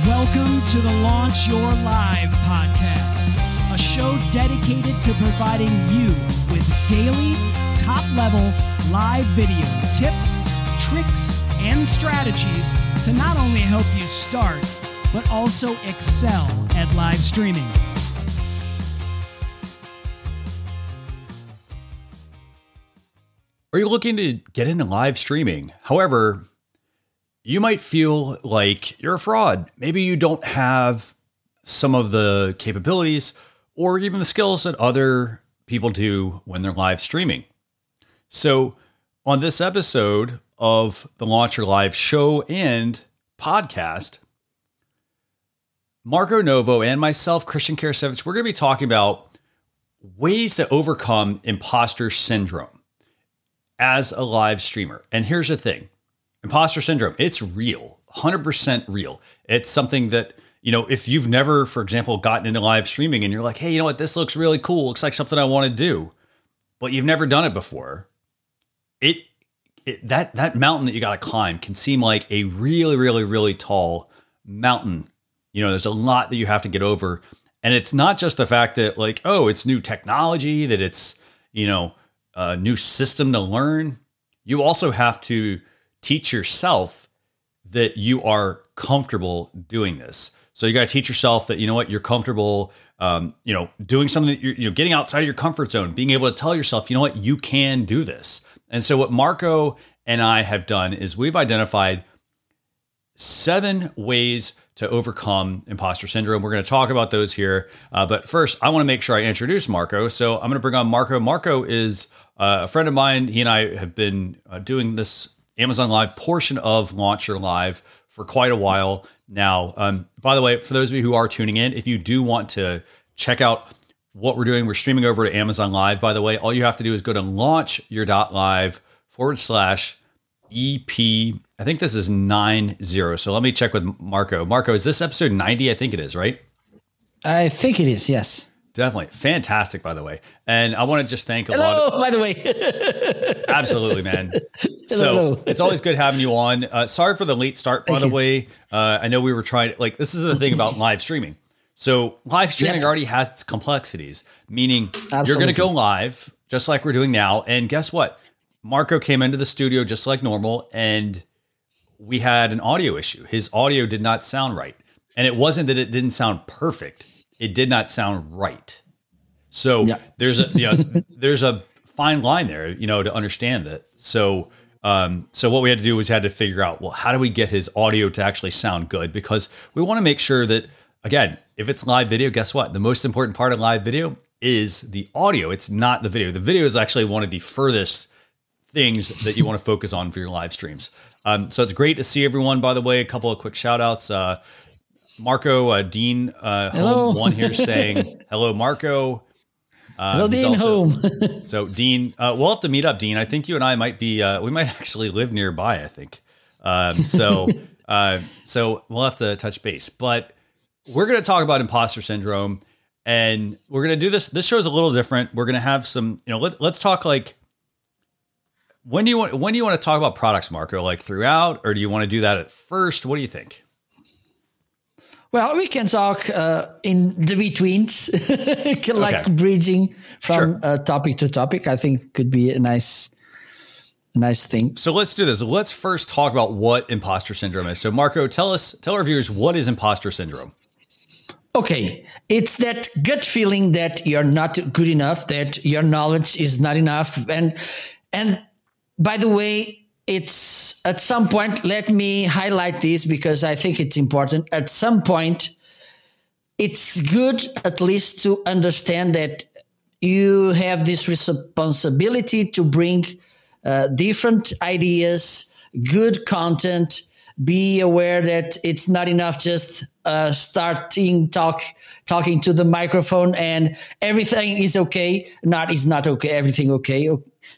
Welcome to the Launch Your Live podcast, a show dedicated to providing you with daily, top level live video tips, tricks, and strategies to not only help you start, but also excel at live streaming. Are you looking to get into live streaming? However, you might feel like you're a fraud. Maybe you don't have some of the capabilities or even the skills that other people do when they're live streaming. So, on this episode of the Launch Your Live show and podcast, Marco Novo and myself, Christian Karasevich, we're going to be talking about ways to overcome imposter syndrome as a live streamer. And here's the thing imposter syndrome, it's real, 100% real. It's something that, you know, if you've never, for example, gotten into live streaming and you're like, hey, you know what, this looks really cool, looks like something I want to do, but you've never done it before, it, it that that mountain that you got to climb can seem like a really, really, really tall mountain. You know, there's a lot that you have to get over. And it's not just the fact that, like, oh, it's new technology, that it's, you know, a new system to learn. You also have to teach yourself that you are comfortable doing this. So you got to teach yourself that you know what you're comfortable, um, you know, doing something that you're you know getting outside of your comfort zone, being able to tell yourself, you know what, you can do this. And so what Marco and I have done is we've identified seven ways to overcome imposter syndrome. We're going to talk about those here. Uh, but first, I want to make sure I introduce Marco. So I'm going to bring on Marco. Marco is uh, a friend of mine. He and I have been uh, doing this Amazon Live portion of Launch Your Live for quite a while now. Um, by the way, for those of you who are tuning in, if you do want to check out what we're doing, we're streaming over to Amazon Live. By the way, all you have to do is go to launchyour.live forward slash EP. I think this is nine zero. So let me check with Marco. Marco, is this episode 90? I think it is, right? I think it is, yes. Definitely. Fantastic, by the way. And I want to just thank a Hello, lot of. by the way. Absolutely, man. So it's always good having you on. Uh, sorry for the late start, by Thank the you. way. Uh, I know we were trying, like, this is the thing about live streaming. So live streaming already has its complexities, meaning you're going to go live just like we're doing now. And guess what? Marco came into the studio just like normal, and we had an audio issue. His audio did not sound right. And it wasn't that it didn't sound perfect, it did not sound right. So Yeah. there's a you know there's a fine line there, you know, to understand that. So um, so what we had to do was had to figure out, well, how do we get his audio to actually sound good? Because we want to make sure that again, if it's live video, guess what? The most important part of live video is the audio. It's not the video. The video is actually one of the furthest things that you want to focus on for your live streams. Um, so it's great to see everyone. By the way, a couple of quick shout outs. Uh, Marco, uh, Dean, uh, home one here saying hello, Marco. Uh, Hello, Dean also- home. So Dean, uh, we'll have to meet up, Dean. I think you and I might be, uh, we might actually live nearby. I think. Um, so, uh, so we'll have to touch base. But we're going to talk about imposter syndrome, and we're going to do this. This show is a little different. We're going to have some, you know, let, let's talk like. When do you want? When do you want to talk about products, Marco? Like throughout, or do you want to do that at first? What do you think? Well, we can talk uh, in the betweens, like Okay. bridging from Sure. uh, topic to topic. I think could be a nice, nice thing. So let's do this. Let's first talk about what imposter syndrome is. So Marco, tell us, tell our viewers what is imposter syndrome. Okay, it's that gut feeling that you're not good enough, that your knowledge is not enough, and and by the way, it's at some point. Let me highlight this because I think it's important. At some point, it's good at least to understand that you have this responsibility to bring uh, different ideas, good content. Be aware that it's not enough just uh, starting talk, talking to the microphone and everything is okay. Not is not okay. Everything okay.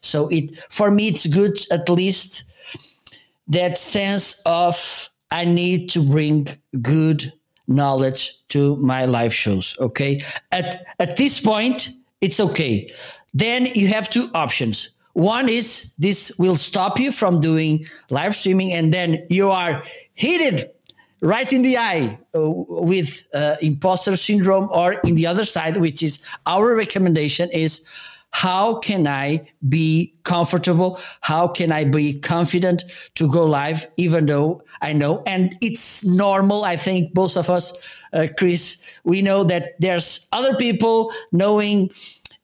So it for me it's good at least that sense of I need to bring good knowledge to my live shows. Okay. At at this point, it's okay. Then you have two options. One is this will stop you from doing live streaming, and then you are heated, right in the eye uh, with uh, imposter syndrome, or in the other side, which is our recommendation, is how can I be comfortable? How can I be confident to go live, even though I know? And it's normal. I think both of us, uh, Chris, we know that there's other people knowing,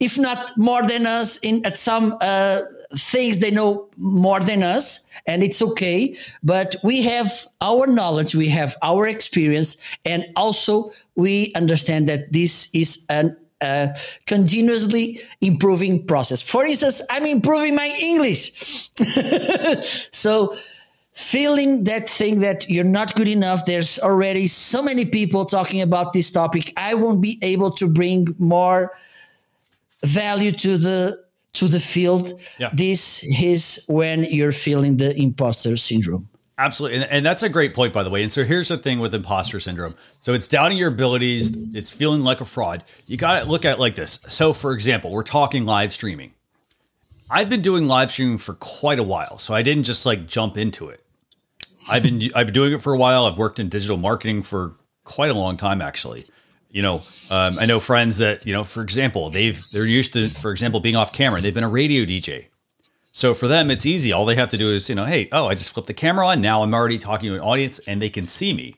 if not more than us, in at some uh, things they know more than us, and it's okay. But we have our knowledge, we have our experience, and also we understand that this is a continuously improving process. For instance, I'm improving my English. so, feeling that thing that you're not good enough, there's already so many people talking about this topic. I won't be able to bring more value to the to the field. Yeah. This is when you're feeling the imposter syndrome. Absolutely. And, and, that's a great point, by the way. And so here's the thing with imposter syndrome. So it's doubting your abilities, it's feeling like a fraud. You got to look at it like this. So, for example, we're talking live streaming. I've been doing live streaming for quite a while. So I didn't just like jump into it. I've been I've been doing it for a while. I've worked in digital marketing for quite a long time, actually. You know, um, I know friends that you know, for example, they've they're used to, for example, being off camera. They've been a radio DJ so for them, it's easy. All they have to do is, you know, hey, oh, I just flip the camera on. Now I'm already talking to an audience and they can see me.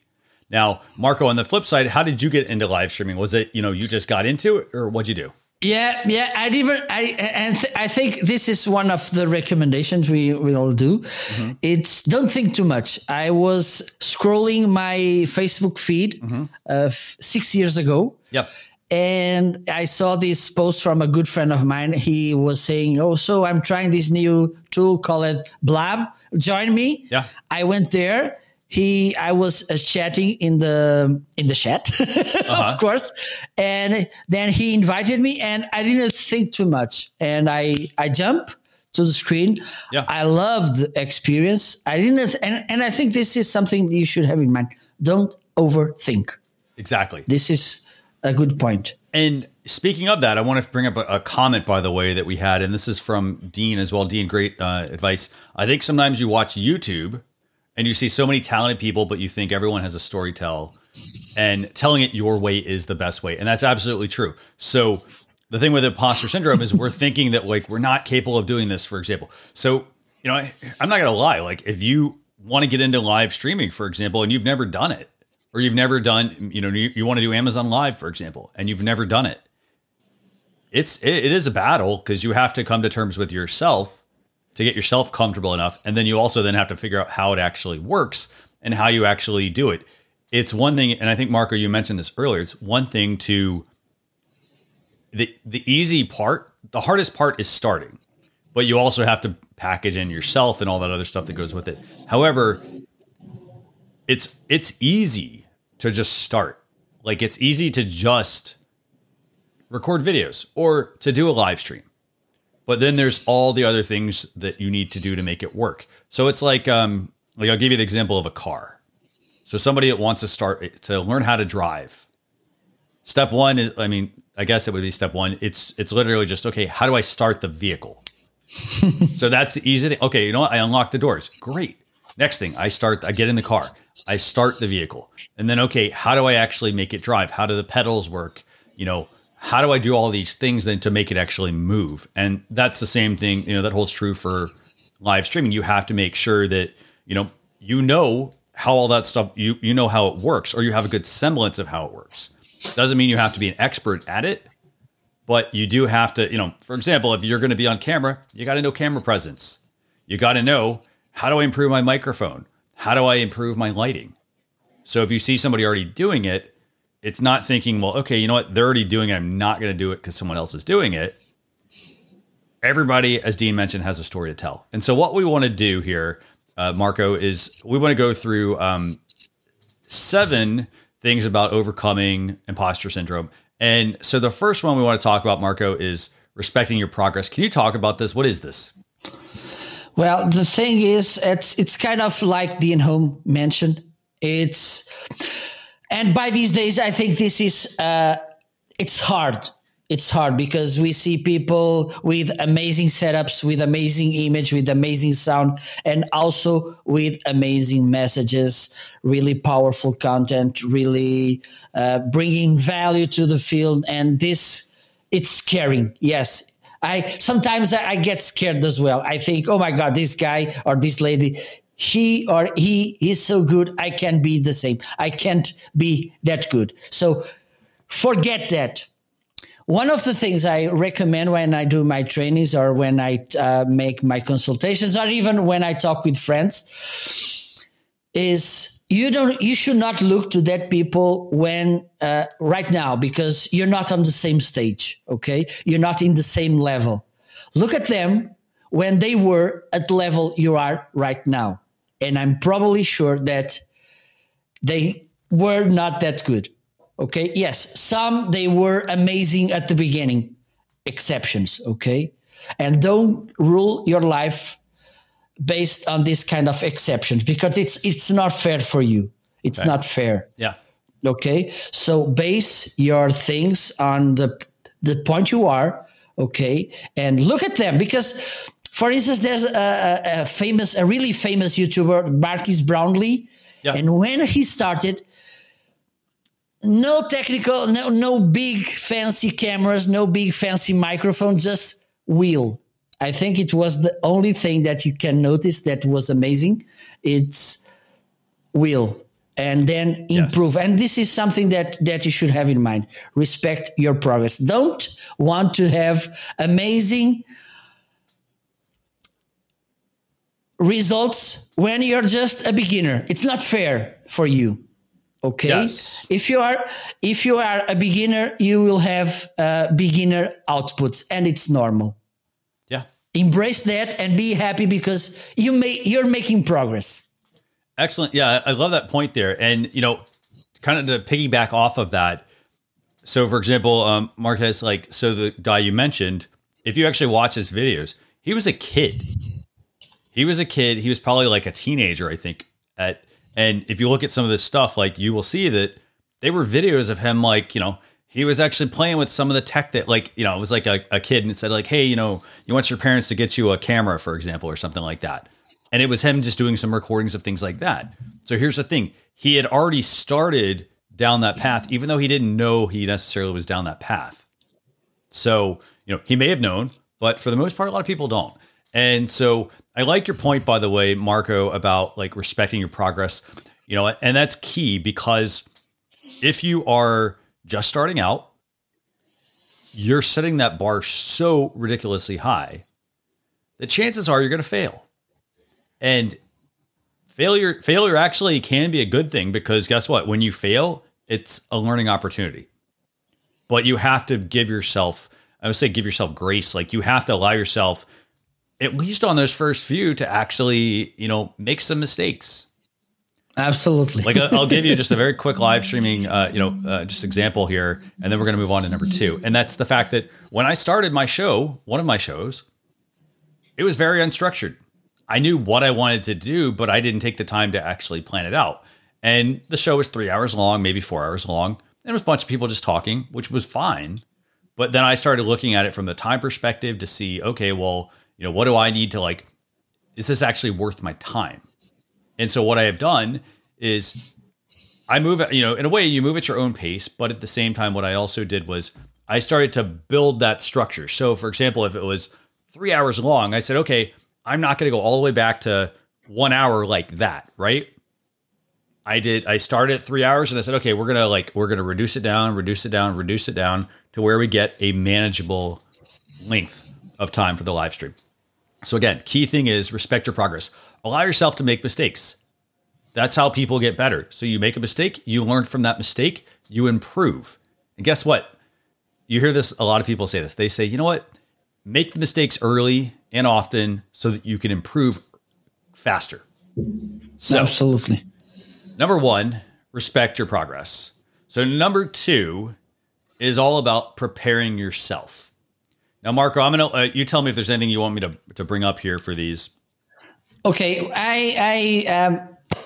Now, Marco, on the flip side, how did you get into live streaming? Was it, you know, you just got into it or what'd you do? Yeah, yeah. I'd even I and th- I think this is one of the recommendations we we all do. Mm-hmm. It's don't think too much. I was scrolling my Facebook feed mm-hmm. uh, f- six years ago. Yep and I saw this post from a good friend of mine. He was saying, "Oh, so I'm trying this new tool called Blab. Join me." Yeah. I went there. He, I was uh, chatting in the in the chat, uh-huh. of course, and then he invited me, and I didn't think too much, and I I jumped to the screen. Yeah. I loved the experience. I didn't, and and I think this is something you should have in mind. Don't overthink. Exactly. This is a good point. And speaking of that, I want to bring up a, a, comment, by the way, that we had, and this is from Dean as well. Dean, great uh, advice. I think sometimes you watch YouTube and you see so many talented people, but you think everyone has a story tell, and telling it your way is the best way, and that's absolutely true. So the thing with imposter syndrome is we're thinking that like we're not capable of doing this, for example. So you know, I, I'm not gonna lie. Like if you want to get into live streaming, for example, and you've never done it, or you've never done, you know, you, you want to do Amazon Live, for example, and you've never done it. It's it, it is a battle because you have to come to terms with yourself to get yourself comfortable enough, and then you also then have to figure out how it actually works and how you actually do it. It's one thing, and I think Marco, you mentioned this earlier. It's one thing to the the easy part. The hardest part is starting, but you also have to package in yourself and all that other stuff that goes with it. However, it's it's easy to just start. Like it's easy to just record videos or to do a live stream. But then there's all the other things that you need to do to make it work. So it's like um like I'll give you the example of a car. So somebody that wants to start to learn how to drive. Step 1 is I mean, I guess it would be step 1. It's it's literally just okay, how do I start the vehicle? so that's the easy thing. Okay, you know what? I unlock the doors. Great. Next thing, I start I get in the car. I start the vehicle. And then, okay, how do I actually make it drive? How do the pedals work? You know, how do I do all these things then to make it actually move? And that's the same thing, you know, that holds true for live streaming. You have to make sure that, you know, you know how all that stuff you you know how it works or you have a good semblance of how it works. Doesn't mean you have to be an expert at it, but you do have to, you know, for example, if you're going to be on camera, you got to know camera presence. You got to know how do I improve my microphone? How do I improve my lighting? So if you see somebody already doing it, it's not thinking, well, okay, you know what? They're already doing it. I'm not going to do it because someone else is doing it. Everybody, as Dean mentioned, has a story to tell. And so what we want to do here, uh, Marco, is we want to go through um, seven things about overcoming imposter syndrome. And so the first one we want to talk about, Marco, is respecting your progress. Can you talk about this? What is this? Well, the thing is, it's it's kind of like Dean Home mentioned. It's and by these days, I think this is uh, it's hard. it's hard because we see people with amazing setups, with amazing image, with amazing sound, and also with amazing messages, really powerful content, really uh, bringing value to the field. And this, it's scaring. Yes, I sometimes I, I get scared as well. I think, oh my god, this guy or this lady, he or he is so good. I can't be the same. I can't be that good. So forget that one of the things I recommend when I do my trainings or when I uh, make my consultations or even when I talk with friends is you don't you should not look to that people when uh, right now because you're not on the same stage okay you're not in the same level look at them when they were at level you are right now and i'm probably sure that they were not that good Okay. Yes. Some they were amazing at the beginning. Exceptions. Okay. And don't rule your life based on this kind of exceptions because it's it's not fair for you. It's okay. not fair. Yeah. Okay. So base your things on the the point you are. Okay. And look at them because for instance, there's a, a famous, a really famous YouTuber, Marques Brownlee. Yeah. And when he started, no technical, no no big fancy cameras, no big fancy microphone, just wheel. I think it was the only thing that you can notice that was amazing. It's wheel and then improve. Yes. And this is something that that you should have in mind. Respect your progress. Don't want to have amazing results when you're just a beginner. It's not fair for you. Okay? Yes. if you are if you are a beginner you will have uh, beginner outputs and it's normal. Yeah. Embrace that and be happy because you may you're making progress. Excellent. Yeah i love that point there. And you know kind of to piggyback off of that so for example um, marques like so the guy you mentioned if you actually watch his videos he was a kid he was a kid he was probably like a teenager i think at and if you look at some of this stuff, like you will see that they were videos of him, like, you know, he was actually playing with some of the tech that, like, you know, it was like a, a kid and it said, like, hey, you know, you want your parents to get you a camera, for example, or something like that. And it was him just doing some recordings of things like that. So here's the thing he had already started down that path, even though he didn't know he necessarily was down that path. So, you know, he may have known, but for the most part, a lot of people don't. And so I like your point, by the way, Marco, about like respecting your progress. You know, and that's key because if you are just starting out, you're setting that bar so ridiculously high the chances are you're going to fail. And failure failure actually can be a good thing because guess what? When you fail, it's a learning opportunity. But you have to give yourself I would say give yourself grace. Like you have to allow yourself at least on those first few to actually, you know, make some mistakes. Absolutely. like I'll give you just a very quick live streaming, uh, you know, uh, just example here, and then we're going to move on to number two. And that's the fact that when I started my show, one of my shows, it was very unstructured. I knew what I wanted to do, but I didn't take the time to actually plan it out. And the show was three hours long, maybe four hours long. And it was a bunch of people just talking, which was fine. But then I started looking at it from the time perspective to see, okay, well, you know, what do I need to like? Is this actually worth my time? And so what I have done is I move, you know, in a way you move at your own pace, but at the same time, what I also did was I started to build that structure. So, for example, if it was three hours long, I said, okay, I'm not going to go all the way back to one hour like that, right? I did. I started at three hours, and I said, okay, we're gonna like we're gonna reduce it down, reduce it down, reduce it down to where we get a manageable length of time for the live stream. So again, key thing is respect your progress. Allow yourself to make mistakes. That's how people get better. So you make a mistake, you learn from that mistake, you improve. And guess what? You hear this a lot of people say this. They say, "You know what? Make the mistakes early and often so that you can improve faster." So, Absolutely. Number 1, respect your progress. So number 2 is all about preparing yourself. Now, Marco, I'm gonna uh, you tell me if there's anything you want me to to bring up here for these. Okay, I I um,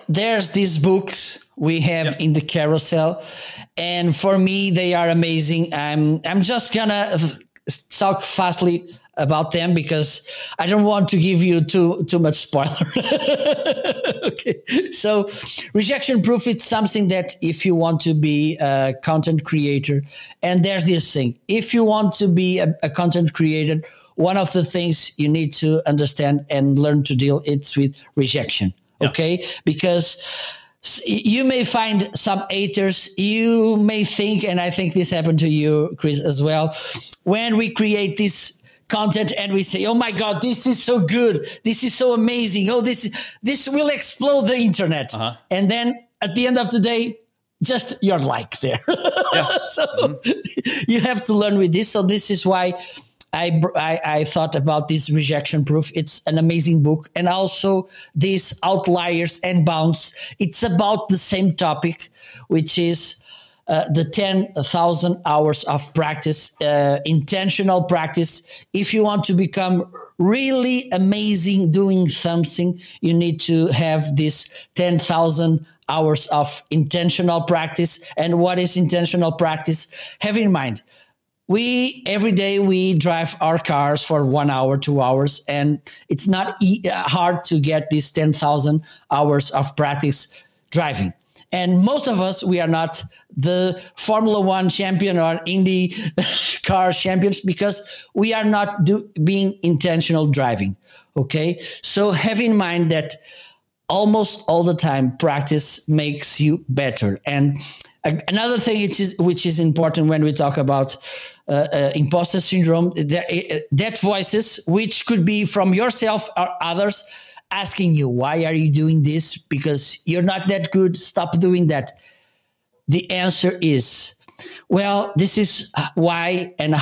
there's these books we have Yep. in the carousel, and for me they are amazing. I'm I'm just gonna f- talk fastly about them because I don't want to give you too too much spoiler. okay, so rejection proof it's something that if you want to be a content creator, and there's this thing, if you want to be a, a content creator, one of the things you need to understand and learn to deal it's with rejection. Okay, because you may find some haters. You may think, and I think this happened to you, Chris, as well. When we create this content and we say, "Oh my God, this is so good! This is so amazing! Oh, this this will explode the internet!" Uh-huh. And then at the end of the day, just your like there. so mm-hmm. you have to learn with this. So this is why. I, I, I thought about this rejection proof. It's an amazing book. And also this outliers and Bounce. It's about the same topic, which is uh, the 10,000 hours of practice, uh, intentional practice. If you want to become really amazing doing something, you need to have this 10,000 hours of intentional practice. And what is intentional practice? Have in mind, we every day we drive our cars for one hour two hours and it's not e- uh, hard to get these 10000 hours of practice driving and most of us we are not the formula one champion or indy car champions because we are not do, being intentional driving okay? So have in mind that almost all the time practice makes you better. And another thing which is which is important when we talk about uh, uh, imposter syndrome that, uh, that voices which could be from yourself or others asking you why are you doing this because you're not that good stop doing that the answer is well this is why and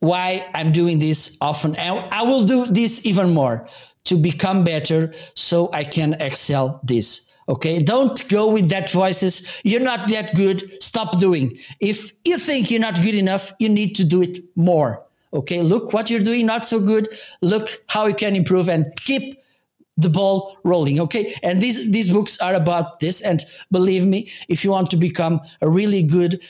why I'm doing this often. And I will do this even more to become better so I can excel this. Okay, don't go with that voices. You're not that good. Stop doing. If you think you're not good enough, you need to do it more. Okay, look what you're doing, not so good. Look how you can improve and keep the ball rolling. Okay, and these these books are about this. And believe me, if you want to become a really good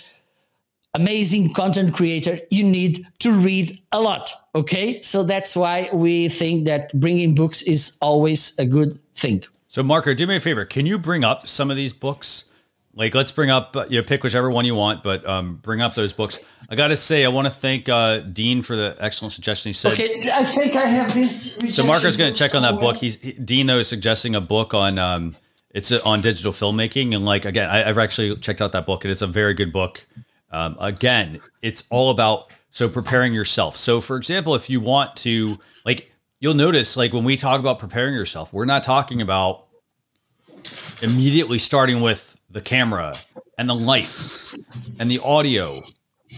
amazing content creator, you need to read a lot. Okay. So that's why we think that bringing books is always a good thing. So, Marco, do me a favor. Can you bring up some of these books? Like, let's bring up, uh, you know, pick whichever one you want, but um, bring up those books. I got to say, I want to thank uh, Dean for the excellent suggestion. He said, Okay. I think I have this. so Marco's going to check on that book. He's he, Dean though is suggesting a book on um, it's uh, on digital filmmaking, and like again, I, I've actually checked out that book, and it's a very good book. Um, again, it's all about so preparing yourself. So, for example, if you want to like, you'll notice like when we talk about preparing yourself, we're not talking about immediately starting with the camera and the lights and the audio.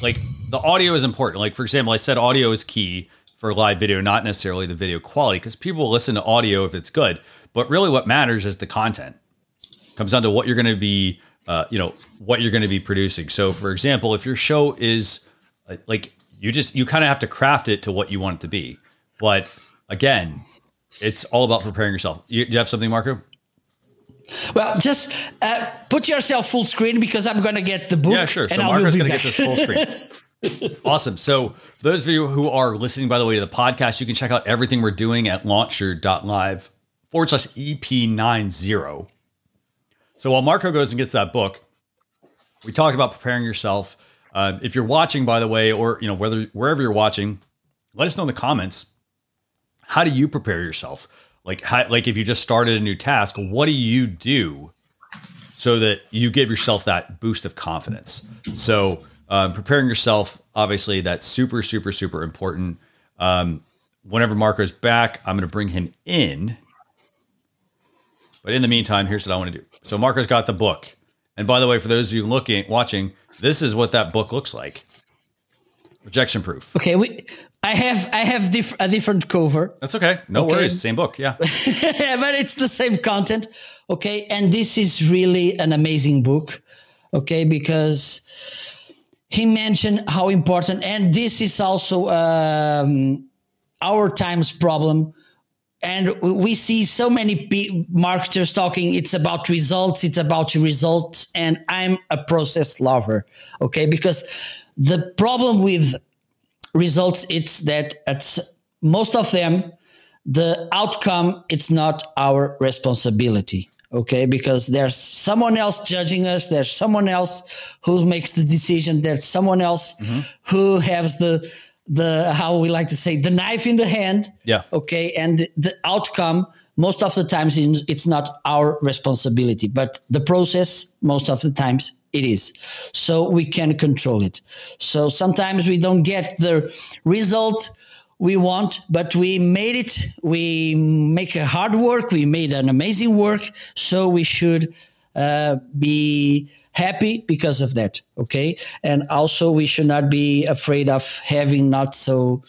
Like the audio is important. Like for example, I said audio is key for live video, not necessarily the video quality, because people will listen to audio if it's good. But really, what matters is the content. comes down to what you're going to be, uh, you know, what you're going to be producing. So, for example, if your show is uh, like you just you kind of have to craft it to what you want it to be. But again, it's all about preparing yourself. You, do you have something, Marco? Well, just uh, put yourself full screen because I'm going to get the book. Yeah, sure. So Marco's going to get this full screen. awesome. So for those of you who are listening, by the way, to the podcast, you can check out everything we're doing at launchyour.live forward slash EP90. So while Marco goes and gets that book, we talked about preparing yourself. Um, if you're watching, by the way, or you know whether wherever you're watching, let us know in the comments. How do you prepare yourself? Like, how, like if you just started a new task, what do you do so that you give yourself that boost of confidence. So, um, preparing yourself, obviously, that's super, super, super important. Um, whenever Marco's back, I'm going to bring him in. But in the meantime, here's what I want to do. So, Marco's got the book. And by the way, for those of you looking, watching, this is what that book looks like rejection proof. Okay, we, I have I have diff, a different cover, That's okay. No Okay. worries. Same book. Yeah. but it's the same content. Okay, and this is really an amazing book. Okay, because he mentioned how important, and this is also um, our times problem. and we see so many marketers talking it's about results it's about results and i'm a process lover okay because the problem with results it's that it's most of them the outcome it's not our responsibility okay? Because there's someone else judging us there's someone else who makes the decision there's someone else mm-hmm. who has the the how we like to say the knife in the hand yeah. okay? And the outcome most of the times it's not our responsibility. But the process most of the times it is. So we can control it. So sometimes we don't get the result we want but we made it. We make a hard work. We made an amazing work. So we should uh, be happy because of that. Okay? And also we should not be afraid of having not so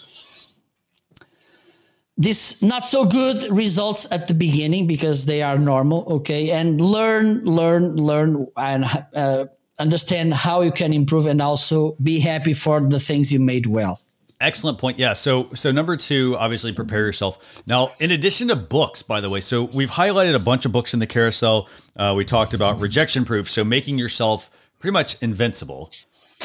this not so good results at the beginning because they are normal okay and learn learn learn and uh, understand how you can improve and also be happy for the things you made well Excellent point. Yeah. So, so number two, obviously prepare yourself. Now, in addition to books, by the way, so we've highlighted a bunch of books in the carousel. Uh, we talked about rejection proof. So making yourself pretty much invincible.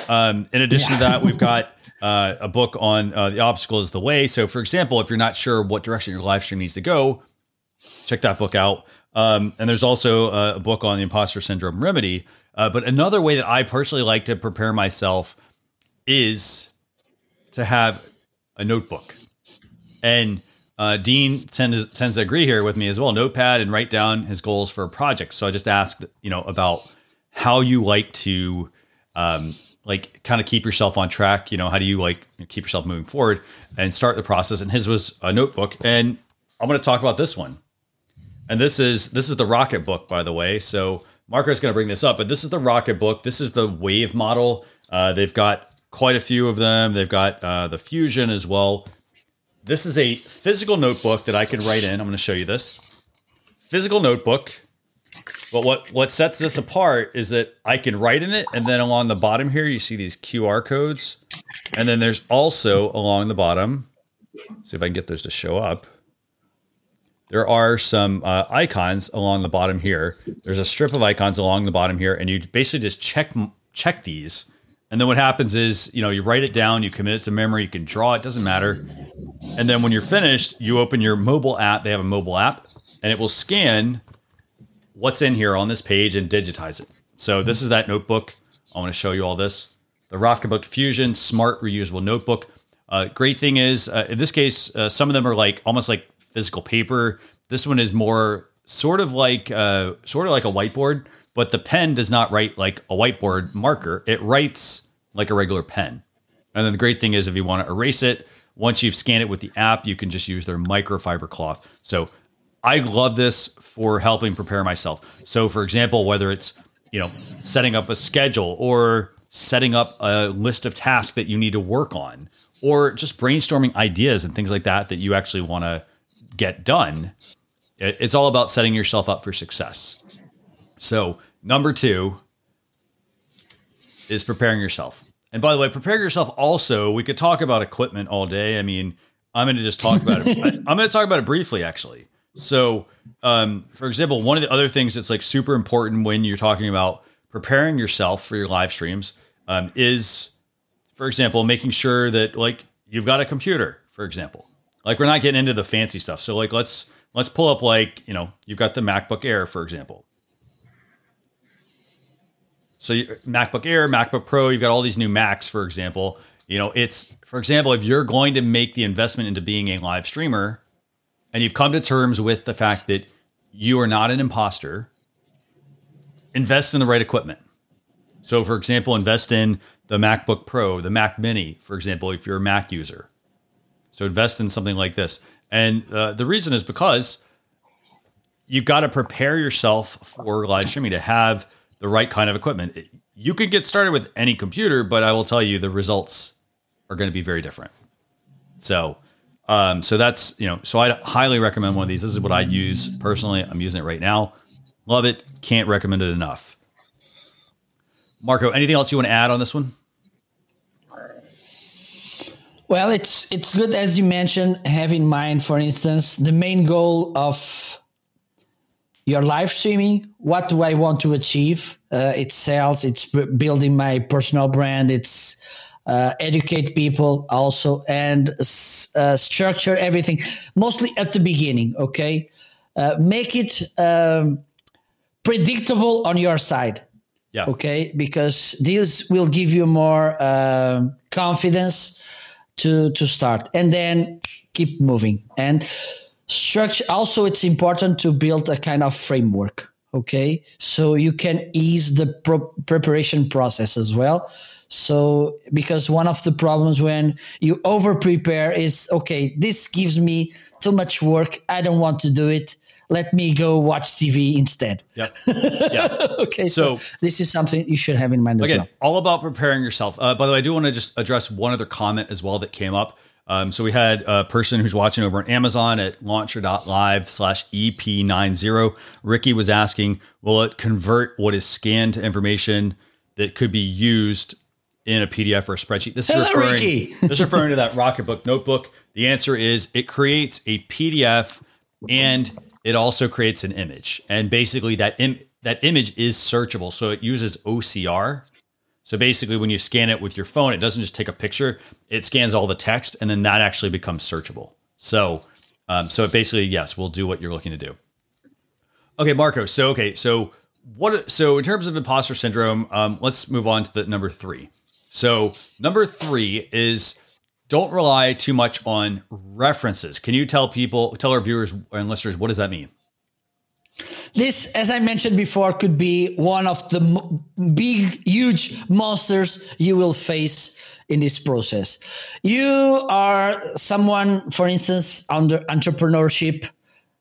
Um, in addition yeah. to that, we've got uh, a book on uh, the obstacle is the way. So, for example, if you're not sure what direction your live stream needs to go, check that book out. Um, and there's also uh, a book on the imposter syndrome remedy. Uh, but another way that I personally like to prepare myself is to have a notebook. And uh, Dean tends, tends to agree here with me as well. Notepad and write down his goals for a project. So I just asked, you know, about how you like to, um, like, kind of keep yourself on track. You know, how do you like keep yourself moving forward and start the process? And his was a notebook. And I'm going to talk about this one. And this is this is the Rocketbook, by the way. So Marco's going to bring this up, but this is the Rocketbook. This is the Wave model. Uh, they've got quite a few of them. They've got uh, the Fusion as well. This is a physical notebook that I can write in. I'm going to show you this physical notebook. But what what sets this apart is that I can write in it, and then along the bottom here, you see these QR codes, and then there's also along the bottom. See if I can get those to show up. There are some uh, icons along the bottom here. There's a strip of icons along the bottom here, and you basically just check check these and then what happens is, you know, you write it down, you commit it to memory, you can draw it, doesn't matter. And then when you're finished, you open your mobile app. They have a mobile app, and it will scan what's in here on this page and digitize it. So this is that notebook. I want to show you all this. The Rocketbook Fusion Smart Reusable Notebook. Uh, great thing is, uh, in this case, uh, some of them are like almost like physical paper. This one is more sort of like uh, sort of like a whiteboard, but the pen does not write like a whiteboard marker. It writes like a regular pen. And then the great thing is, if you want to erase it, once you've scanned it with the app, you can just use their microfiber cloth. So I love this for helping prepare myself. So, for example, whether it's you know setting up a schedule or setting up a list of tasks that you need to work on, or just brainstorming ideas and things like that that you actually want to get done. It's all about setting yourself up for success. So, number two, is preparing yourself. And by the way, prepare yourself also, we could talk about equipment all day. I mean, I'm going to just talk about it. I'm going to talk about it briefly, actually. So, um, for example, one of the other things that's like super important when you're talking about preparing yourself for your live streams um, is, for example, making sure that like you've got a computer, for example. Like we're not getting into the fancy stuff. So like let's let's pull up like you know you've got the MacBook Air, for example. So MacBook Air, MacBook Pro, you've got all these new Macs, for example. You know, it's for example, if you're going to make the investment into being a live streamer, and you've come to terms with the fact that you are not an imposter, invest in the right equipment. So, for example, invest in the MacBook Pro, the Mac Mini, for example, if you're a Mac user. So, invest in something like this. And uh, the reason is because you've got to prepare yourself for live streaming to have the right kind of equipment. You could get started with any computer, but I will tell you the results are going to be very different. So, um, so that's you know, so I highly recommend one of these. This is what I use personally. I'm using it right now. Love it. Can't recommend it enough. Marco, anything else you want to add on this one? Well, it's it's good as you mentioned. Have in mind, for instance, the main goal of your live streaming. What do I want to achieve? Uh, it's sales. It's building my personal brand. It's uh, educate people also and uh, structure everything mostly at the beginning. Okay, uh, make it um, predictable on your side. Yeah. Okay, because this will give you more um, confidence to to start, and then keep moving and structure. Also, it's important to build a kind of framework. Okay, so you can ease the pro- preparation process as well. So, because one of the problems when you over prepare is okay, this gives me too much work. I don't want to do it let me go watch TV instead. Yep. Yeah. okay. So, so, this is something you should have in mind as well. All about preparing yourself. Uh, by the way, I do want to just address one other comment as well that came up. Um, so we had a person who's watching over on Amazon at launchyour.live slash EP90. Ricky was asking, will it convert what is scanned information that could be used in a PDF or a spreadsheet? This is Hello, referring, Ricky. this is referring to that Rocketbook notebook. The answer is it creates a PDF and it also creates an image, and basically that Im- that image is searchable. So it uses OCR. So basically, when you scan it with your phone, it doesn't just take a picture; it scans all the text, and then that actually becomes searchable. So, um, so it basically, yes, will do what you're looking to do. Okay, Marco. So okay, so what? So in terms of imposter syndrome, um, let's move on to the number three. So number three is don't rely too much on references. Can you tell people, tell our viewers and listeners, what does that mean? This, as I mentioned before, could be one of the big, huge monsters you will face in this process. You are someone, for instance, under entrepreneurship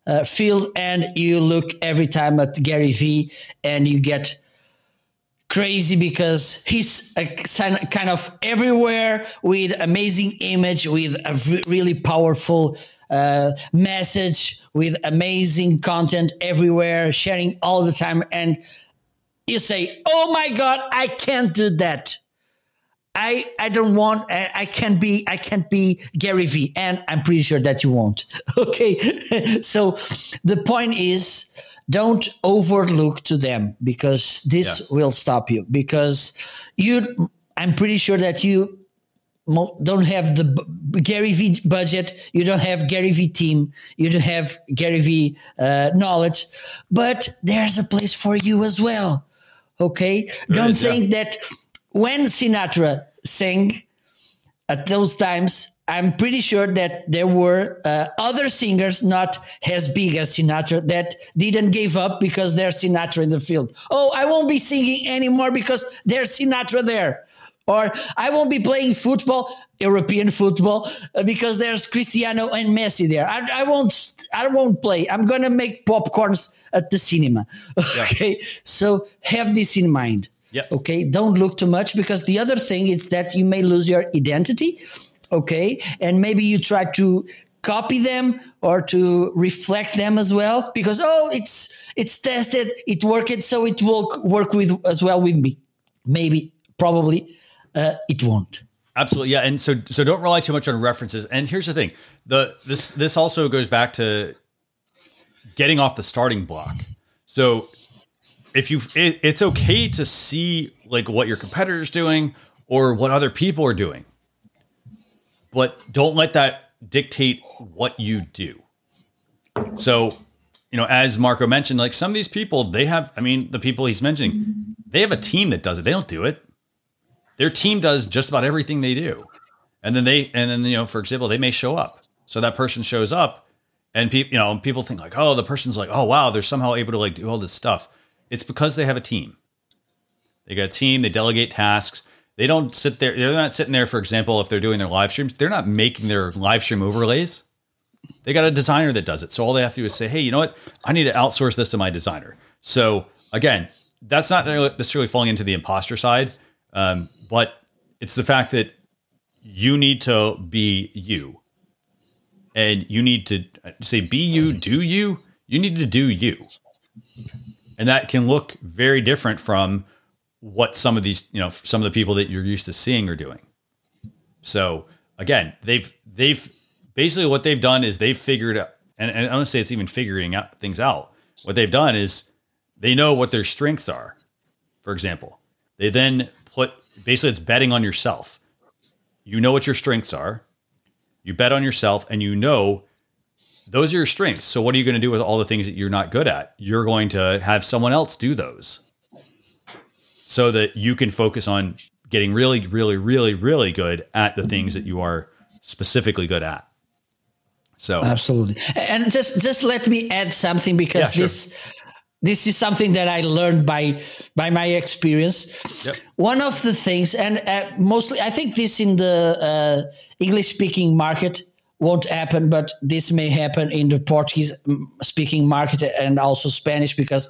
uh, field, and you look every time at Gary Vee and you get crazy because he's kind of everywhere with amazing image with a really powerful uh, message with amazing content everywhere sharing all the time and you say oh my god i can't do that I, I don't want I, I can't be I can't be Gary Vee and I'm pretty sure that you won't. Okay. so the point is don't overlook to them because this yeah. will stop you because you i'm pretty sure that you don't have the gary vee budget you don't have gary vee team you don't have gary vee uh, knowledge but there's a place for you as well okay don't think yeah. that when sinatra sang at those times I'm pretty sure that there were uh, other singers not as big as Sinatra that didn't give up because there's Sinatra in the field. Oh, I won't be singing anymore because there's Sinatra there. Or I won't be playing football, European football, because there's Cristiano and Messi there. I, I won't. I won't play. I'm gonna make popcorns at the cinema. Okay, yeah. so have this in mind. Yeah. Okay, don't look too much because the other thing is that you may lose your identity okay and maybe you try to copy them or to reflect them as well because oh it's it's tested it worked so it will work with as well with me maybe probably uh, it won't absolutely yeah and so so don't rely too much on references and here's the thing the this this also goes back to getting off the starting block so if you it, it's okay to see like what your competitors doing or what other people are doing but don't let that dictate what you do. So, you know, as Marco mentioned, like some of these people, they have, I mean, the people he's mentioning, they have a team that does it. They don't do it. Their team does just about everything they do. And then they, and then, you know, for example, they may show up. So that person shows up and people, you know, people think like, oh, the person's like, oh, wow, they're somehow able to like do all this stuff. It's because they have a team. They got a team, they delegate tasks. They don't sit there. They're not sitting there, for example, if they're doing their live streams, they're not making their live stream overlays. They got a designer that does it. So all they have to do is say, hey, you know what? I need to outsource this to my designer. So again, that's not necessarily falling into the imposter side, um, but it's the fact that you need to be you. And you need to uh, say, be you, do you. You need to do you. And that can look very different from what some of these, you know, some of the people that you're used to seeing are doing. So, again, they've they've basically what they've done is they've figured out, and, and I don't say it's even figuring out things out. What they've done is they know what their strengths are. For example, they then put basically it's betting on yourself. You know what your strengths are. You bet on yourself, and you know those are your strengths. So what are you going to do with all the things that you're not good at? You're going to have someone else do those so that you can focus on getting really, really, really, really good at the things that you are specifically good at. So absolutely. And just just let me add something because yeah, sure. this this is something that I learned by by my experience. Yep. One of the things, and uh, mostly, I think this in the uh, English speaking market won't happen, but this may happen in the Portuguese mm, speaking market and also Spanish because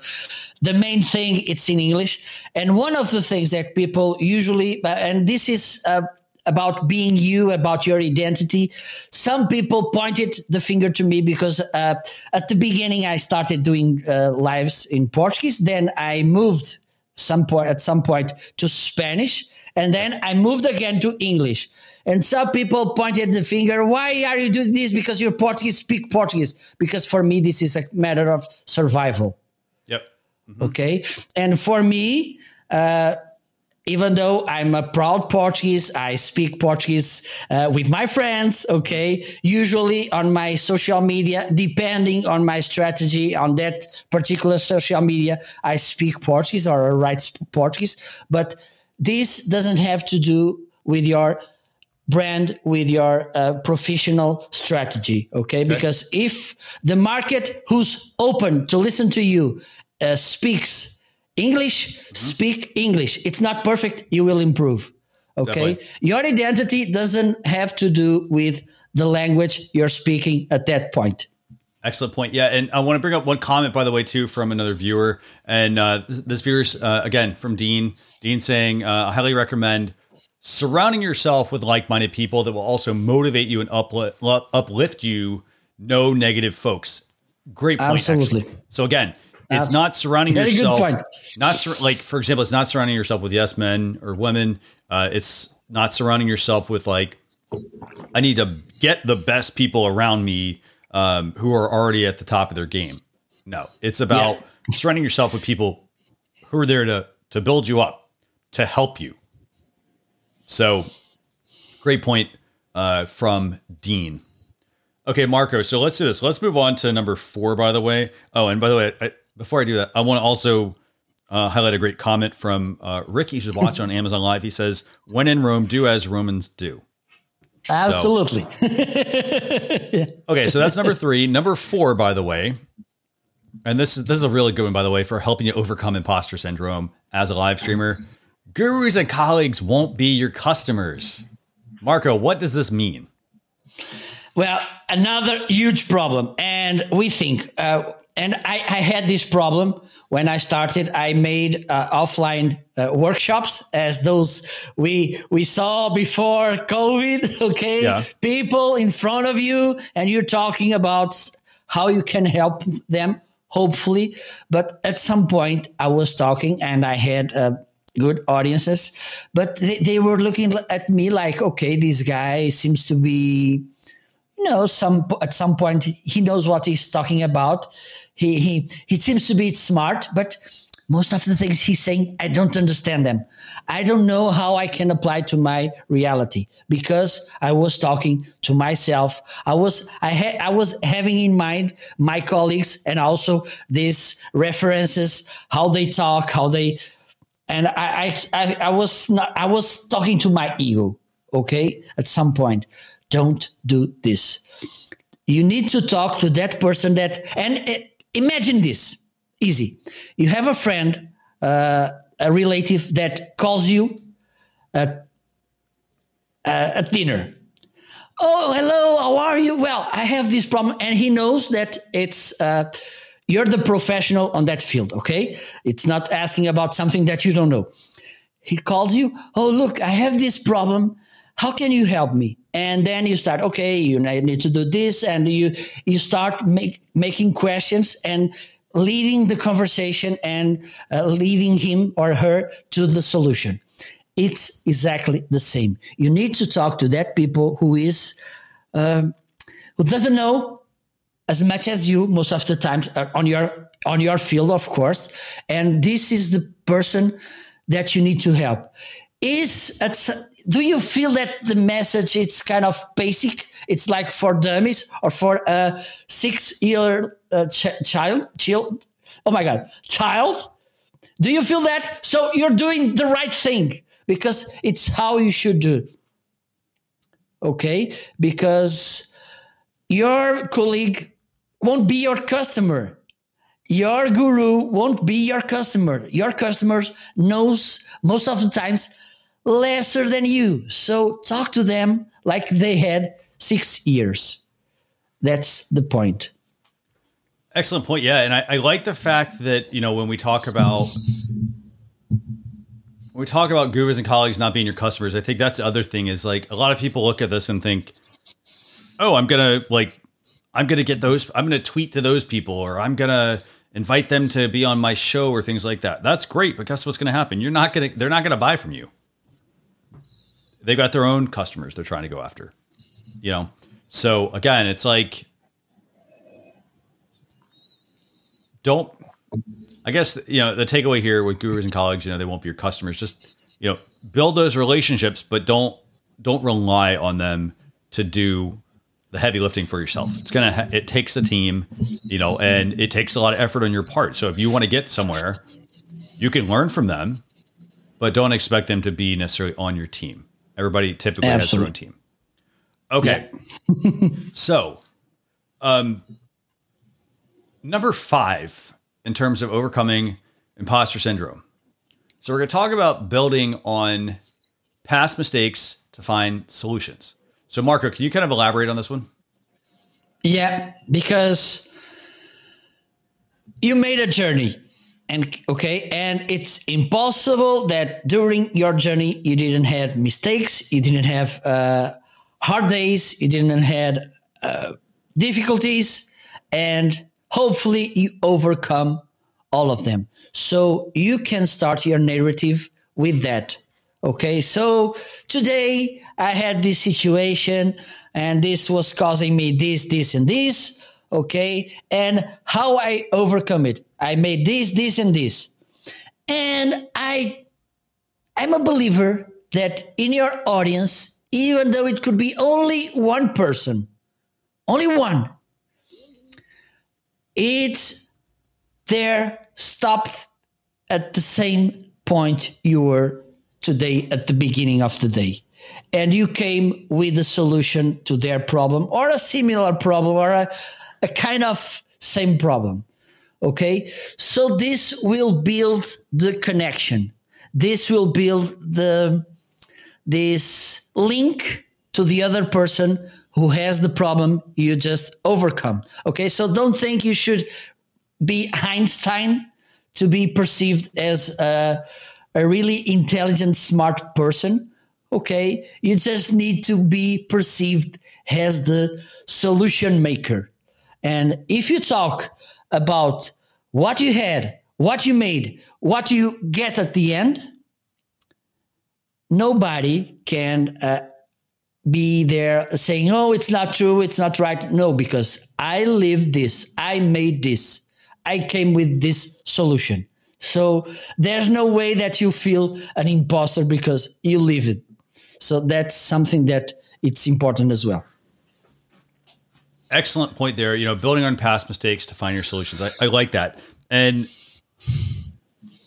the main thing it's in English. And one of the things that people usually, uh, and this is uh, about being you, about your identity. Some people pointed the finger to me because uh, at the beginning I started doing uh, lives in Portuguese. Then I moved some point at some point to Spanish, and then I moved again to English. And some people pointed the finger, why are you doing this? Because you're Portuguese, speak Portuguese. Because for me, this is a matter of survival. Yep. Mm-hmm. Okay. And for me, uh, even though I'm a proud Portuguese, I speak Portuguese uh, with my friends, okay? Usually on my social media, depending on my strategy on that particular social media, I speak Portuguese or I write Portuguese. But this doesn't have to do with your brand, with your uh, professional strategy, okay? okay? Because if the market who's open to listen to you uh, speaks English, mm-hmm. speak English. It's not perfect, you will improve. Okay. Definitely. Your identity doesn't have to do with the language you're speaking at that point. Excellent point. Yeah, and I want to bring up one comment, by the way, too, from another viewer, and uh, this viewer's uh, again from Dean. Dean saying, uh, "I highly recommend surrounding yourself with like-minded people that will also motivate you and uplift, uplift you. No negative folks. Great point. Absolutely. Actually. So again, it's not surrounding Very yourself. Not sur- like, for example, it's not surrounding yourself with yes men or women. Uh, it's not surrounding yourself with like, I need to get the best people around me um, who are already at the top of their game. No, it's about yeah. surrounding yourself with people who are there to to build you up, to help you. So, great point uh, from Dean. Okay, Marco. So let's do this. Let's move on to number four. By the way. Oh, and by the way, I, before I do that, I want to also uh, highlight a great comment from uh, Rick. You should watch on Amazon Live. He says, "When in Rome, do as Romans do." Absolutely. So. Okay, so that's number three. Number four, by the way, and this is this is a really good one, by the way, for helping you overcome imposter syndrome as a live streamer. Gurus and colleagues won't be your customers. Marco, what does this mean? Well, another huge problem, and we think uh, and I, I, had this problem when I started. I made uh, offline uh, workshops, as those we we saw before COVID. Okay, yeah. people in front of you, and you're talking about how you can help them. Hopefully, but at some point, I was talking, and I had. Uh, good audiences but they, they were looking at me like okay this guy seems to be you know some at some point he knows what he's talking about he he he seems to be smart, but most of the things he's saying, I don't understand them. I don't know how I can apply to my reality because I was talking to myself. I was I had I was having in mind my colleagues and also these references, how they talk, how they, and I I I was not I was talking to my ego. Okay, at some point, don't do this. You need to talk to that person that and. It, imagine this. Easy. You have a friend uh, a relative that calls you at, uh, at dinner. Oh hello how are you? Well i have this problem and he knows that it's uh, you're the professional on that field okay? It's not asking about something that you don't know. He calls you oh look i have this problem how can you help me and then you start okay you need to do this and you you start make, making questions and leading the conversation and uh, leading him or her to the solution it's exactly the same. You need to talk to that people who is um, who doesn't know as much as you most of the times uh, on your on your field, of course. And this is the person that you need to help. Is at, do you feel that the message it's kind of basic? It's like for dummies or for a six-year uh, ch- child, child. Oh my God, child. Do you feel that? So you're doing the right thing because it's how you should do. Okay, because your colleague won't be your customer your guru won't be your customer your customers knows most of the times lesser than you so talk to them like they had six years that's the point excellent point yeah and I, I like the fact that you know when we talk about we talk about gurus and colleagues not being your customers i think that's the other thing is like a lot of people look at this and think oh i'm gonna like i'm gonna get those i'm gonna tweet to those people or i'm gonna invite them to be on my show or things like that. That's great, but guess what's to happen? You're not to they're not to buy from you. They've got their own customers they're trying to go after. You know. So again, it's like don't I guess you know the takeaway here with gurus and colleagues, you know, they won't be your customers. Just you know, build those relationships, but don't don't rely on them to do the heavy lifting for yourself. It's gonna ha- it takes a team, you know, and it takes a lot of effort on your part. So if you want to get somewhere, you can learn from them, but don't expect them to be necessarily on your team. Everybody typically Absolutely. has their own team. Okay, yeah. so, um, number five in terms of overcoming imposter syndrome. So we're going to talk about building on past mistakes to find solutions. So, Marco, can you kind of elaborate on this one? Yeah, because you made a journey and okay and it's impossible that during your journey you didn't have mistakes you didn't have uh, hard days you didn't have uh, difficulties and hopefully you overcome all of them so you can start your narrative with that okay so today I had this situation and this was causing me this, this, and this. Okay. And how I overcome it. I made this, this, and this. And I I'm a believer that in your audience, even though it could be only one person, only one, it's there stopped at the same point you were today at the beginning of the day and you came with a solution to their problem or a similar problem or a, a kind of same problem okay? So this will build the connection. This will build the this link to the other person who has the problem you just overcome okay? So don't think you should be einstein to be perceived as a, a really intelligent smart person okay? You just need to be perceived as the solution maker and if you talk about what you had what you made what you get at the end nobody can uh, be there saying oh it's not true it's not right. No because i lived this i made this i came with this solution. So there's no way that you feel an imposter because you live it. So that's something that it's important as well. Excellent point there. You know, building on past mistakes to find your solutions. I, I like that. And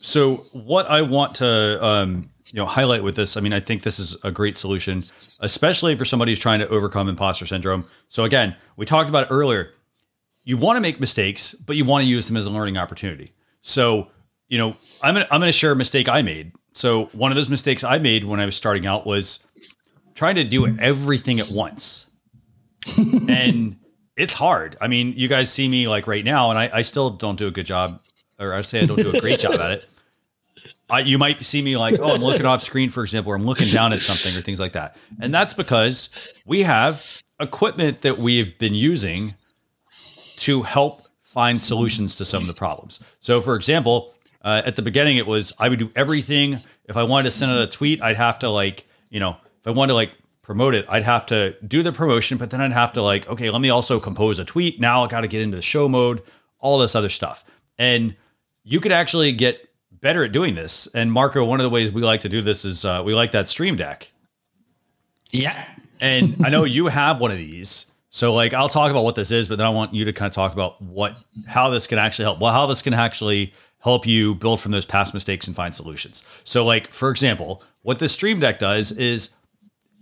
so, what I want to um, you know highlight with this, I mean, I think this is a great solution, especially for somebody who's trying to overcome imposter syndrome. So again, we talked about earlier. You want to make mistakes, but you want to use them as a learning opportunity. So, you know, I'm gonna, I'm going to share a mistake I made. So one of those mistakes I made when I was starting out was trying to do everything at once. and it's hard. I mean, you guys see me like right now, and I, I still don't do a good job, or I say I don't do a great job at it. I, you might see me like, oh, I'm looking off screen, for example, or I'm looking down at something or things like that. And that's because we have equipment that we've been using to help find solutions to some of the problems. So, for example, Uh, at the beginning, it was I would do everything. If I wanted to send out a tweet, I'd have to like, you know, if I wanted to like promote it, I'd have to do the promotion, but then I'd have to like, okay, let me also compose a tweet. Now I got to get into the show mode, all this other stuff. And you could actually get better at doing this. And Marco, one of the ways we like to do this is uh, we like that stream deck. Yeah. And I know you have one of these. So like I'll talk about what this is, but then I want you to kind of talk about what how this can actually help. Well, how this can actually help you build from those past mistakes and find solutions. So like for example, what the Stream Deck does is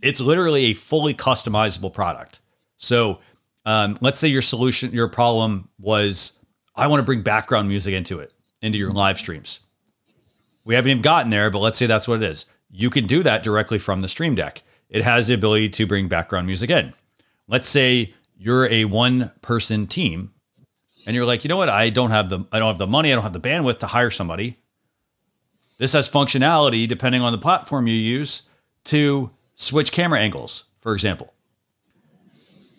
it's literally a fully customizable product. So um, let's say your solution, your problem was I want to bring background music into it, into your live streams. We haven't even gotten there, but let's say that's what it is. You can do that directly from the Stream Deck. It has the ability to bring background music in. Let's say you're a one person team and you're like, you know what? I don't have the I don't have the money, I don't have the bandwidth to hire somebody. This has functionality depending on the platform you use to switch camera angles, for example.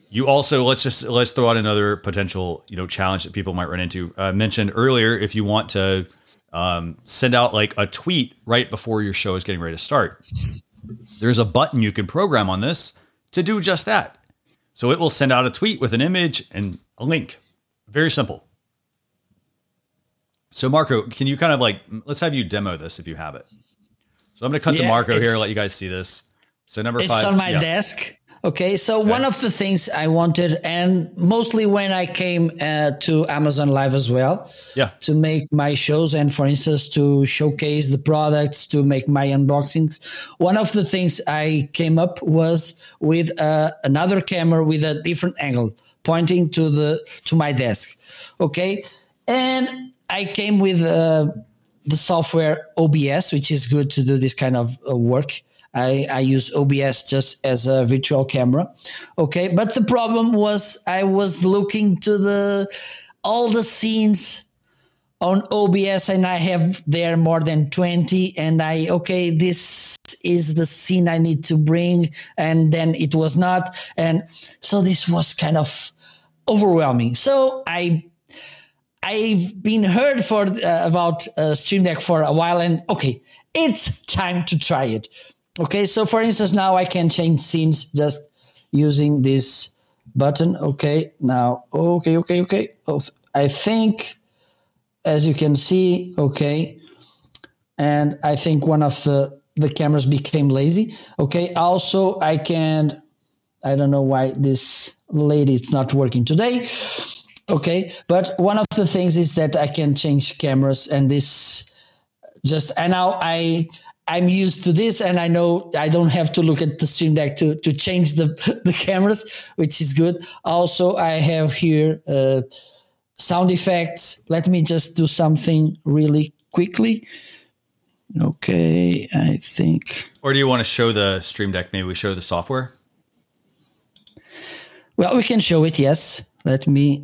You also let's just let's throw out another potential you know challenge that people might run into. I mentioned earlier if you want to um, send out like a tweet right before your show is getting ready to start, there's a button you can program on this to do just that. So it will send out a tweet with an image and a link. Very simple. So Marco, can you kind of like let's have you demo this if you have it. So I'm going to cut Yeah, to Marco here, let you guys see this. So number It's five. on my yeah. desk. Okay, so one of the things I wanted, and mostly when I came uh, to Amazon Live as well, Yeah. to make my shows and, for instance, to showcase the products, to make my unboxings. One of the things I came up was with uh, another camera with a different angle pointing to the to my desk. Okay, and I came with uh, the software OBS, which is good to do this kind of uh, work. I, I use OBS just as a virtual camera. Okay. But the problem was I was looking to the all the scenes on OBS and I have there more than 20 and I okay this is the scene I need to bring and then it was not and so this was kind of overwhelming. So I I've been heard for uh, about uh, Stream Deck for a while, and okay, it's time to try it. Okay, so for instance, now I can change scenes just using this button. Okay, now okay, okay, okay. Oh, I think, as you can see, okay, and I think one of the the cameras became lazy. Okay, also I can. I don't know why this lady it's not working today okay but one of the things is that i can change cameras and this just and now i i'm used to this and i know i don't have to look at the stream deck to to change the the cameras which is good also i have here uh, sound effects let me just do something really quickly okay i think Or do you want to show the Stream Deck? Maybe we show the software. well we can show it yes let me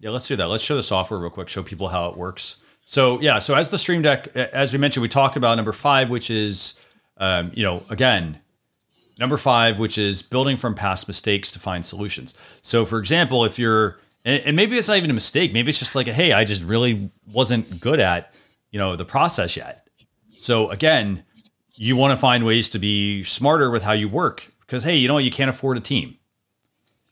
Yeah, let's do that. Let's show the software real quick, show people how it works. So yeah, so as the Stream Deck, as we mentioned, we talked about number five, which is, um, you know, again, number five, which is building from past mistakes to find solutions. So for example, if you're, and, and maybe it's not even a mistake, maybe it's just like, hey, I just really wasn't good at, you know, the process yet. So again, you want to find ways to be smarter with how you work because hey, you know you can't afford a team.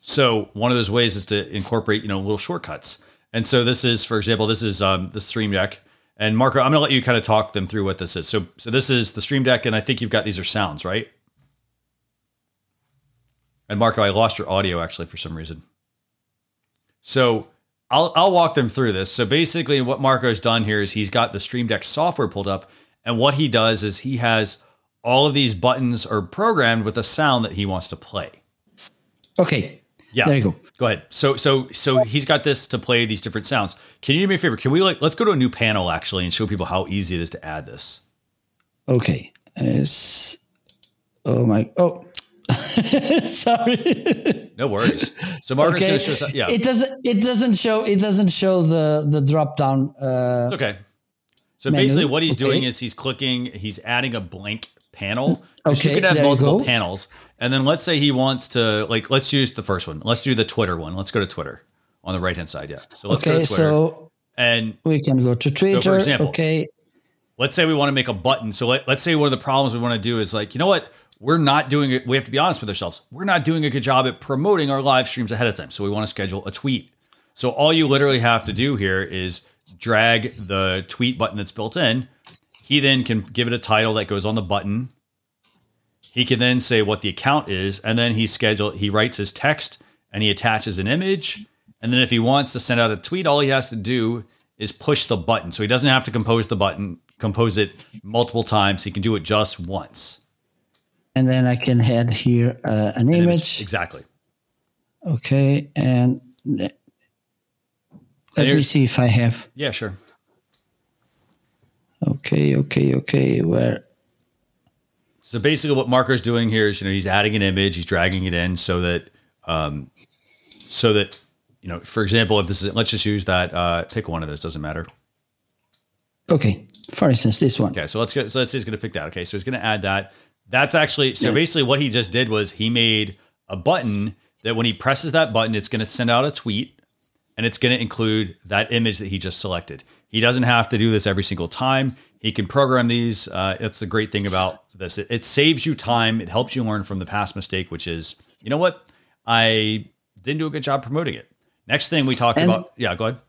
So one of those ways is to incorporate, you know, little shortcuts. And so this is, for example, this is um, the Stream Deck. And Marco, I'm going to let you kind of talk them through what this is. So, so this is the Stream Deck, and I think you've got these are sounds, right? And Marco, I lost your audio actually for some reason. So I'll I'll walk them through this. So basically, what Marco's done here is he's got the Stream Deck software pulled up, and what he does is he has all of these buttons are programmed with a sound that he wants to play. okay Yeah. there you go Go ahead. So so so he's got this to play these different sounds. Can you do me a favor? Can we like let's go to a new panel actually and show people how easy it is to add this. Okay. It's, oh my. Oh, sorry. No worries. So Marco's okay. gonna show us yeah. It doesn't. It doesn't show. It doesn't show the the drop down. Uh, it's okay. So menu. basically what he's doing is he's clicking, he's adding a blank panel. 'Cause you Okay, could have multiple panels. And then let's say he wants to like let's use the first one. Let's do the Twitter one. Let's go to Twitter on the right hand side. Yeah. So let's go okay. to Twitter. So And we can go to Twitter. For example, okay. let's say we want to make a button. So let, let's say one of the problems we want to do is like, you know what? We're not doing it. We have to be honest with ourselves. We're not doing a good job at promoting our live streams ahead of time. So we want to schedule a tweet. So all you literally have to do here is drag the tweet button that's built in. He then can give it a title that goes on the button. He can then say what the account is, and then he schedule he writes his text and he attaches an image. And then if he wants to send out a tweet, all he has to do is push the button. So he doesn't have to compose the button, compose it multiple times. He can do it just once. And then I can add here uh, an, An image. Exactly. Okay. And le- let me see if I have. Yeah, sure. Okay. Okay. Okay. Where? So basically, what Marco's doing here is, you know, he's adding an image, he's dragging it in so that, um, so that, you know, for example, if this is, let's just use that, uh, pick one of those, doesn't matter. Okay. For instance, this one. Okay, so let's go. so let's say he's going to pick that. Okay, so he's going to add that. That's actually, so basically, what he just did was he made a button that when he presses that button, it's going to send out a tweet and it's going to include that image that he just selected. He doesn't have to do this every single time. He can program these. Uh, that's the great thing about this. It, it saves you time. It helps you learn from the past mistake, which is, you know what? I didn't do a good job promoting it. Next thing we talked And- about. Yeah, go ahead.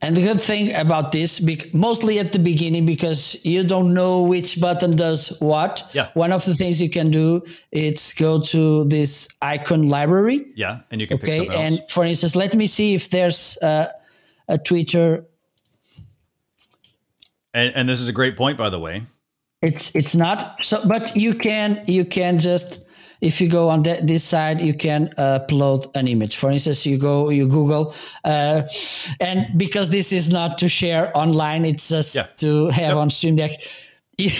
And the good thing about this, mostly at the beginning, because you don't know which button does what. Yeah. One of the things you can do is go to this icon library. Yeah, and you can pick Okay. And for instance, let me see if there's uh, a Twitter. And, and this is a great point, by the way. It's it's not so, but you can you can just if you go on that this side you can upload an image. For instance, you go you Google, uh, and because this is not to share online, it's just Yeah. to have on Stream Deck. You,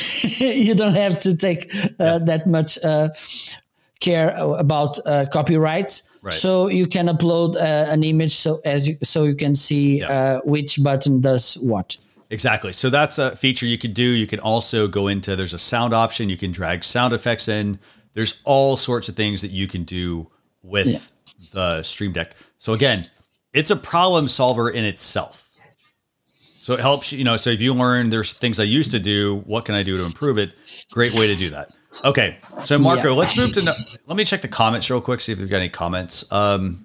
you don't have to take uh, that much uh, care about uh, copyrights. Right. So you can upload uh, an image so as you so you can see Yeah. uh, which button does what. Exactly. So that's a feature you could do. You can also go into there's a sound option. You can drag sound effects in. There's all sorts of things that you can do with the Stream Deck. So again, it's a problem solver in itself. So it helps you know. So if you learn there's things I used to do, what can I do to improve it? Great way to do that. Okay, so Marco, Yeah. let's move to. No, let me check the comments real quick. See if we've got any comments. Um,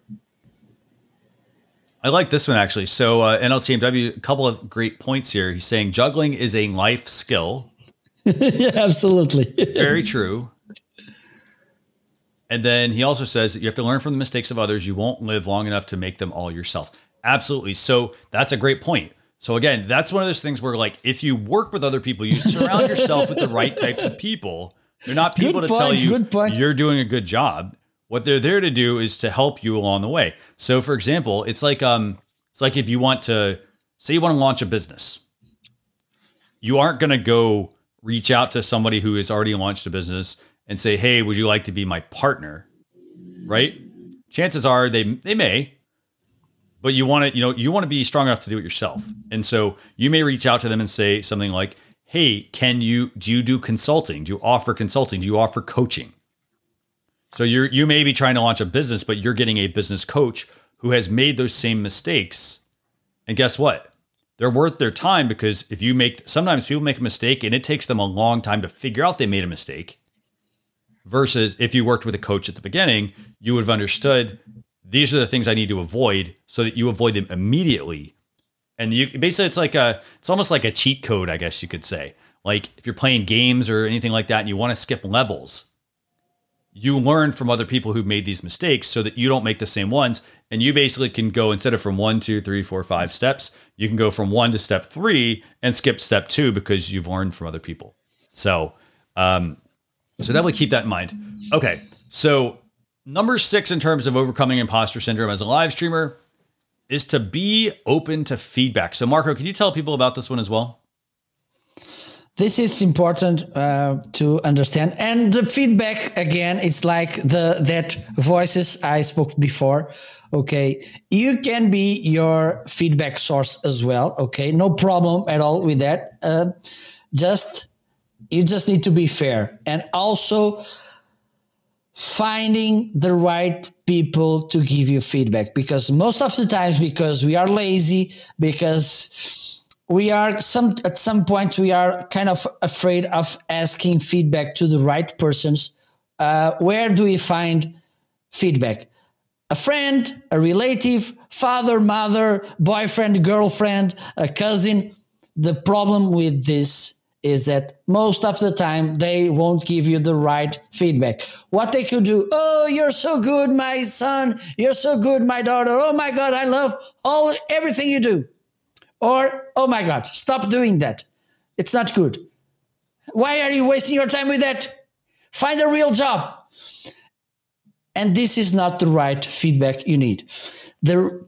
I like this one actually. So uh, NLTMW, a couple of great points here. He's saying juggling is a life skill. yeah, absolutely. Very true. And then he also says that you have to learn from the mistakes of others. You won't live long enough to make them all yourself. Absolutely. So that's a great point. So again, that's one of those things where like if you work with other people, you surround yourself with the right types of people. They're not people Good to tell you you're doing a good job. What they're there to do is to help you along the way. So for example, it's like um it's like if you want to say you want to launch a business. You aren't going to go reach out to somebody who has already launched a business and say, "Hey, would you like to be my partner?" Right? Chances are they they may, but you want to you know you want to be strong enough to do it yourself. And so you may reach out to them and say something like, "Hey, can you do you do consulting? Do you offer consulting? Do you offer coaching?" So you're you may be trying to launch a business, but you're getting a business coach who has made those same mistakes. And guess what? They're worth their time because if you make sometimes people make a mistake and it takes them a long time to figure out they made a mistake. Versus if you worked with a coach at the beginning, you would have understood these are the things I need to avoid so that you avoid them immediately. And you basically it's like a it's almost like a cheat code, I guess you could say. Like if you're playing games or anything like that and you want to skip levels, you learn from other people who've made these mistakes so that you don't make the same ones. And you basically can go instead of from one, two, three, four, five steps, you can go from one to step three and skip step two because you've learned from other people. So, um, so definitely keep that in mind. Okay. So, number six in terms of overcoming imposter syndrome as a live streamer is to be open to feedback. So, Marco, can you tell people about this one as well? This is important uh, to understand. And the feedback again it's like the that voices i spoke before okay? You can be your feedback source as well okay? No problem at all with that. Uh, just you just need to be fair. And also finding the right people to give you feedback. Because most of the times because we are lazy because we are some at some point we are kind of afraid of asking feedback to the right persons uh, where do we find feedback a friend a relative father mother boyfriend girlfriend a cousin the problem with this is that most of the time they won't give you the right feedback. What they could do, oh, you're so good, my son, you're so good, my daughter. Oh my God, I love all everything you do. Or, oh my God, stop doing that. It's not good. Why are you wasting your time with that? Find a real job. And this is not the right feedback you need. The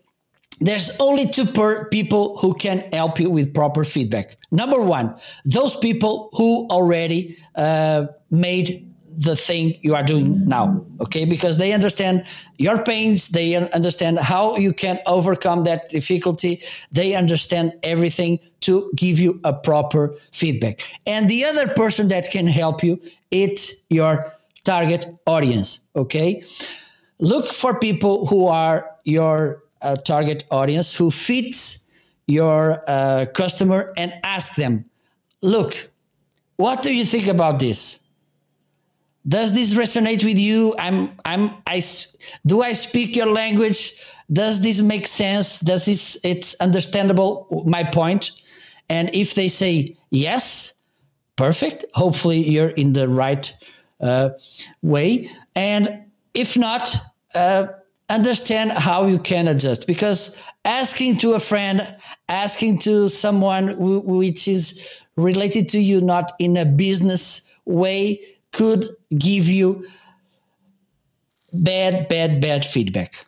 there's only two per people who can help you with proper feedback. Number one, those people who already uh, made the thing you are doing now, okay? Because they understand your pains, they understand how you can overcome that difficulty, they understand everything to give you a proper feedback. And the other person that can help you, it's your target audience, okay? Look for people who are your a target audience who fits your uh, customer and ask them, look, what do you think about this? Does this resonate with you? I'm, I'm, I, do I speak your language? Does this make sense? Does this, it's understandable, my point? And if they say yes, perfect. Hopefully you're in the right uh, way. And if not, uh, understand how you can adjust because asking to a friend asking to someone w- which is related to you not in a business way could give you bad bad bad feedback.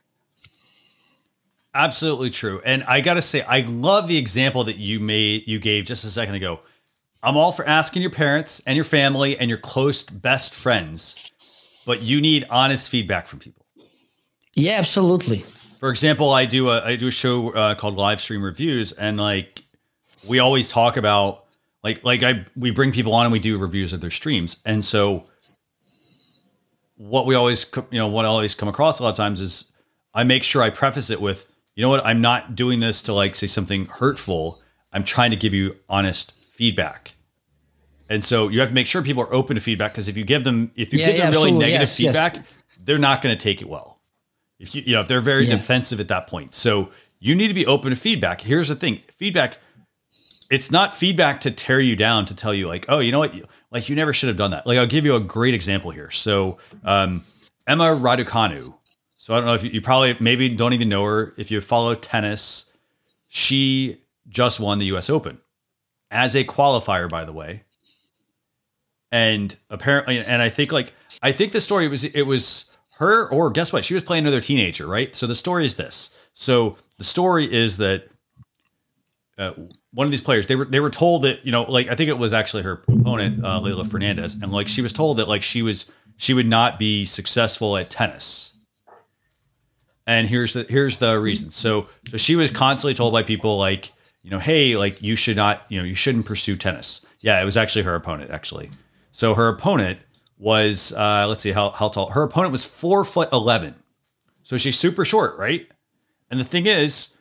Absolutely true. And i gotta say i love the example that you made you gave just a second ago. I'm all for asking your parents and your family and your close best friends but you need honest feedback from people. Yeah, absolutely. For example, I do a I do a show uh, called Live Stream Reviews, and like we always talk about like like I we bring people on and we do reviews of their streams, and so what we always you know what I always come across a lot of times is I make sure I preface it with you know what I'm not doing this to like say something hurtful. I'm trying to give you honest feedback. And so you have to make sure people are open to feedback because if you give them if you yeah, give them really negative yes, feedback, yes. they're not going to take it well. If you, you know, if they're very yeah. defensive at that point. So you need to be open to feedback. Here's the thing feedback, it's not feedback to tear you down, to tell you, like, oh, you know what? Like, you never should have done that. Like, I'll give you a great example here. So, um, Emma Raducanu. So, I don't know if you, you probably maybe don't even know her. If you follow tennis, she just won the US Open as a qualifier, by the way. And apparently, and I think like, I think the story was, it was, her or guess what? She was playing another teenager, right? So the story is this. So the story is that uh, one of these players they were they were told that you know like I think it was actually her opponent uh, Leylah Fernandez, and like she was told that like she was she would not be successful at tennis. And here's the here's the reason. So so she was constantly told by people like you know hey like you should not you know you shouldn't pursue tennis. Yeah, it was actually her opponent actually. So her opponent was uh, let's see how how tall her opponent was four foot eleven, so she's super short, right? And the thing is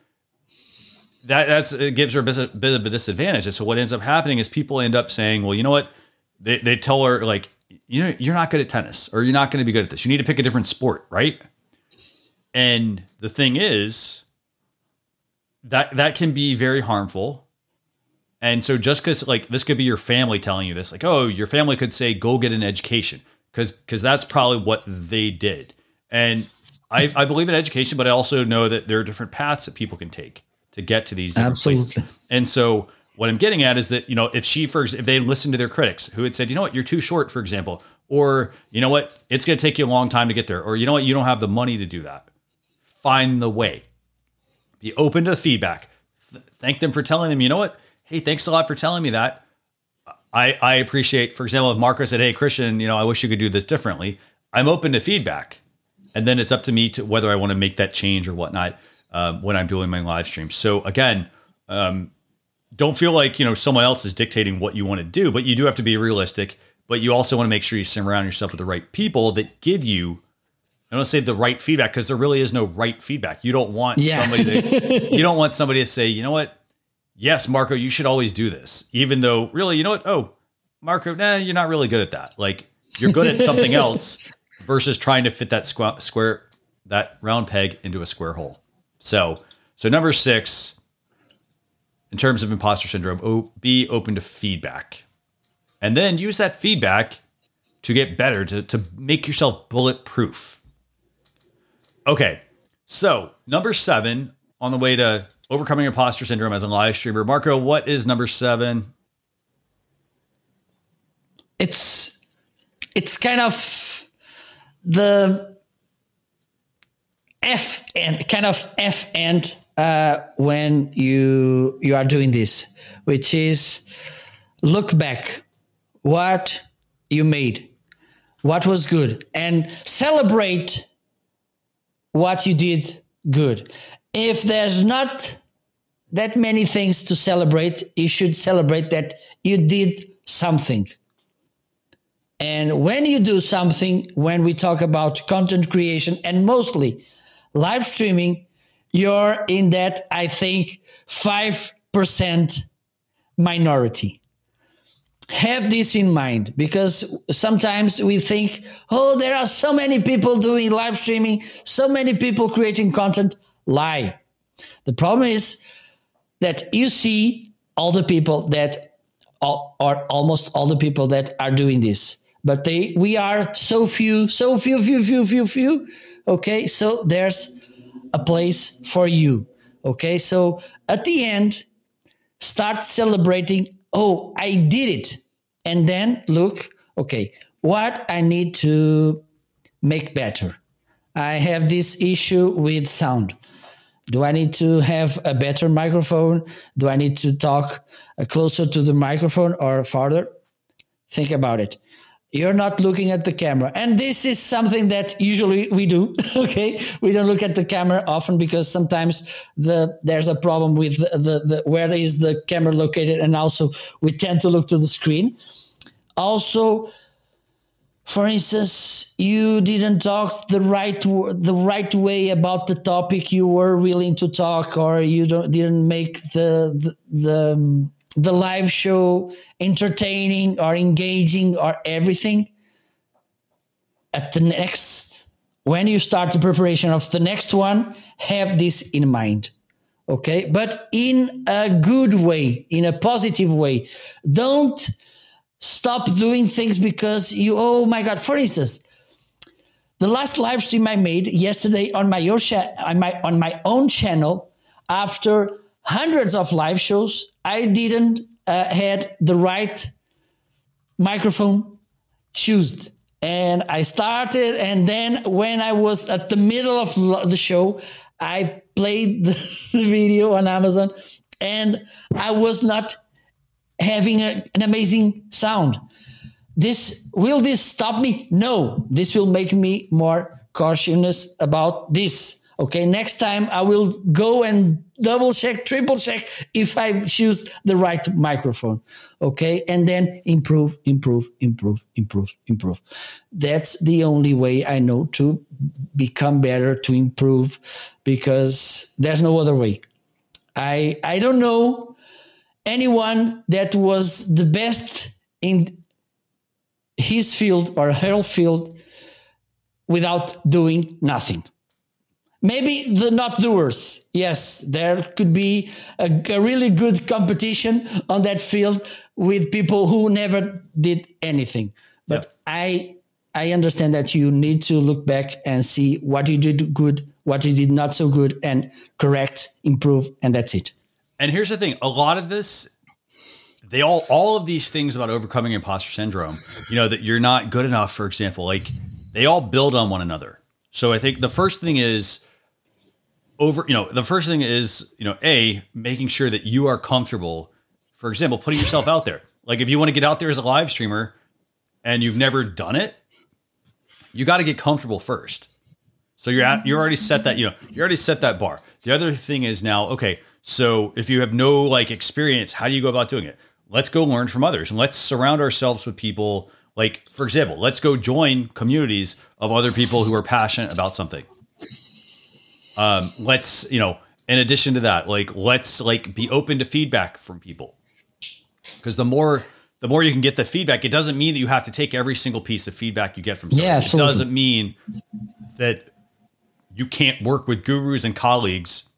that that's it gives her a bit, of, bit of a disadvantage. And so what ends up happening is people end up saying, well, you know what? They they tell her like, you know, you're not good at tennis, or you're not going to be good at this. You need to pick a different sport, right? And the thing is that that can be very harmful and so just because like this could be your family telling you this, like, oh, your family could say, go get an education. Cause cause that's probably what they did. And I, I believe in education, but I also know that there are different paths that people can take to get to these different Absolutely. places. And so what I'm getting at is that, you know, if she, for if they listened to their critics who had said, you know what, you're too short, for example, or you know what, it's going to take you a long time to get there, or you know what, you don't have the money to do that. Find the way. Be open to the feedback. Th- thank them for telling them, you know what, hey, thanks a lot for telling me that. I, I appreciate, for example, if Marco said, hey, Christian, you know, I wish you could do this differently. I'm open to feedback. And then it's up to me to whether I want to make that change or whatnot um, when I'm doing my live stream. So again, um, don't feel like, you know, someone else is dictating what you want to do, but you do have to be realistic. but you also want to make sure you surround yourself with the right people that give you I don't say the right feedback because there really is no right feedback. You don't want Yeah. somebody to, you don't want somebody to say, you know what? Yes, Marco, you should always do this. Even though really, you know what? Oh, Marco, nah, you're not really good at that. Like you're good at something else versus trying to fit that squ- square, that round peg into a square hole. So, so number six, in terms of imposter syndrome, be open to feedback, and then use that feedback to get better, to to make yourself bulletproof. Okay, so number seven on the way to overcoming imposter syndrome as a live streamer. Marco, what is number seven? it's it's kind of the F and kind of F and uh, when you you are doing this, which is look back what you made, what was good, and celebrate what you did good. If there's not that many things to celebrate, you should celebrate that you did something. And when you do something, when we talk about content creation and mostly live streaming, you're in that, I think, 5% minority. Have this in mind because sometimes we think, oh, there are so many people doing live streaming, so many people creating content. Lie. The problem is that you see all the people that or almost all the people that are doing this but they we are so few so few few few few few okay so there's a place for you okay so at the end start celebrating oh i did it and then look okay what i need to make better i have this issue with sound do I need to have a better microphone? Do I need to talk closer to the microphone or farther? Think about it. You're not looking at the camera. And this is something that usually we do. Okay. We don't look at the camera often because sometimes the there's a problem with the, the, the where is the camera located, and also we tend to look to the screen. Also, for instance, you didn't talk the right the right way about the topic you were willing to talk, or you don't didn't make the the the, the live show entertaining or engaging or everything. At the next, when you start the preparation of the next one, have this in mind. Okay, but in a good way, in a positive way. Don't stop doing things because you oh my god for instance the last live stream i made yesterday on my on my on my own channel after hundreds of live shows i didn't uh, had the right microphone chosen and i started and then when i was at the middle of the show i played the video on amazon and i was not having a, an amazing sound. This will this stop me? No, this will make me more cautious about this. Okay, next time I will go and double check, triple check if I choose the right microphone. Okay, and then improve, improve, improve, improve, improve. That's the only way I know to become better, to improve, because there's no other way. I I don't know anyone that was the best in his field or her field without doing nothing. Maybe the not doers. Yes, there could be a, a really good competition on that field with people who never did anything. But I I understand that you need to look back and see what you did good, what you did not so good, and correct, improve, and that's it. And here's the thing: a lot of this, they all, all of these things about overcoming imposter syndrome. You know that you're not good enough, for example. Like they all build on one another. So I think the first thing is over. You know, the first thing is you know a making sure that you are comfortable. For example, putting yourself out there. Like if you want to get out there as a live streamer, and you've never done it, you got to get comfortable first. So you're at, you're already set that, you know, you already set that bar. The other thing is now, okay, so if you have no like experience, how do you go about doing it? Let's go learn from others and let's surround ourselves with people Like, for example, let's go join communities of other people who are passionate about something. Um, let's, you know, in addition to that, like let's like be open to feedback from people. Because the more the more you can get the feedback, it doesn't mean that you have to take every single piece of feedback you get from someone. Yeah, it doesn't mean that you can't work with gurus and colleagues,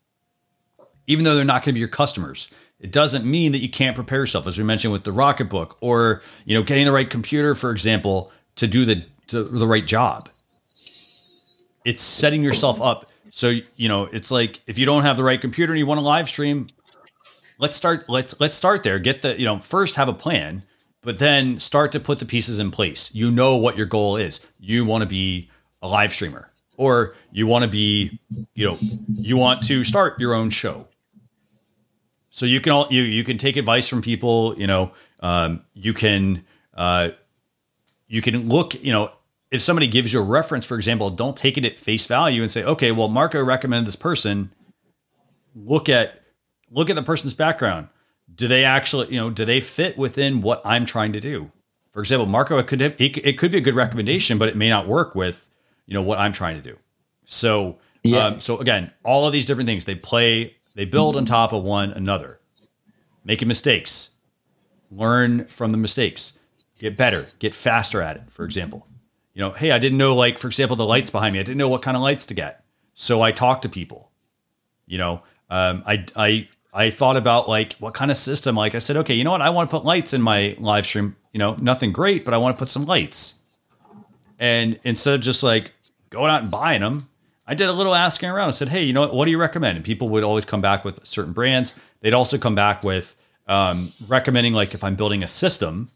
even though they're not going to be your customers. It doesn't mean that you can't prepare yourself, as we mentioned with the Rocketbook, or you know, getting the right computer, for example, to do the to the right job. It's setting yourself up. So you know, it's like if you don't have the right computer and you want to live stream, let's start. Let's let's start there. Get the you know first have a plan, but then start to put the pieces in place. You know what your goal is. You want to be a live streamer, or you want to be you know you want to start your own show so you can all you you can take advice from people you know um, you can uh, you can look you know if somebody gives you a reference for example don't take it at face value and say okay well marco recommended this person. Look at look at the person's background. Do they actually you know do they fit within what i'm trying to do? For example marco it could it, it could be a good recommendation but it may not work with you know what i'm trying to do. So Yeah. um, so again all of these different things they play they build on top of one another. Making mistakes. Learn from the mistakes. Get better. Get faster at it for example you know hey i didn't know like for example the lights behind me. I didn't know what kind of lights to get. So i talked to people. You know um, I, I i thought about like what kind of system like i said okay you know what? I want to put lights in my live stream. You know nothing great but i want to put some lights. And instead of just like going out and buying them i did a little asking around. I said hey you know what, what do you recommend? And people would always come back with certain brands. They'd also come back with um, recommending like if i'm building a system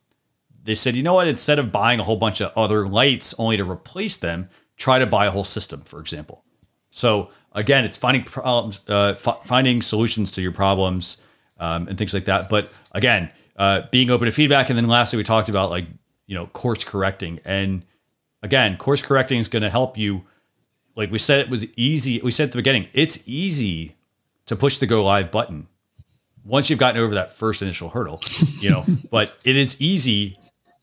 they said, you know what? Instead of buying a whole bunch of other lights only to replace them, try to buy a whole system, for example. So again, it's finding problems, uh, f- finding solutions to your problems, um, and things like that. But again, uh, being open to feedback, and then lastly, we talked about like you know course correcting, and again, course correcting is going to help you. Like we said, it was easy. We said at the beginning, it's easy to push the go live button once you've gotten over that first initial hurdle, you know. but it is easy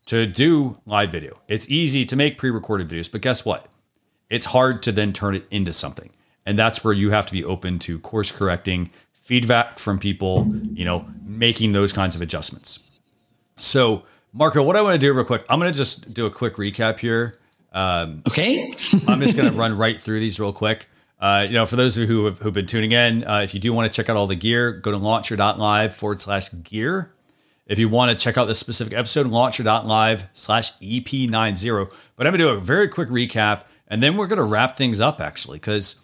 to do live video. It's easy to make pre-recorded videos, but guess what? It's hard to then turn it into something. And that's where you have to be open to course correcting, feedback from people, you know, making those kinds of adjustments. So, Marco, what I want to do real quick, I'm going to just do a quick recap here. Okay. I'm just going to run right through these real quick. Uh, you know, for those of you who have who've been tuning in, uh, if you do want to check out all the gear, go to launchyour.live forward slash gear. If you want to check out this specific episode, launchyour.live slash EP90. But I'm going to do a very quick recap and then we're going to wrap things up actually, because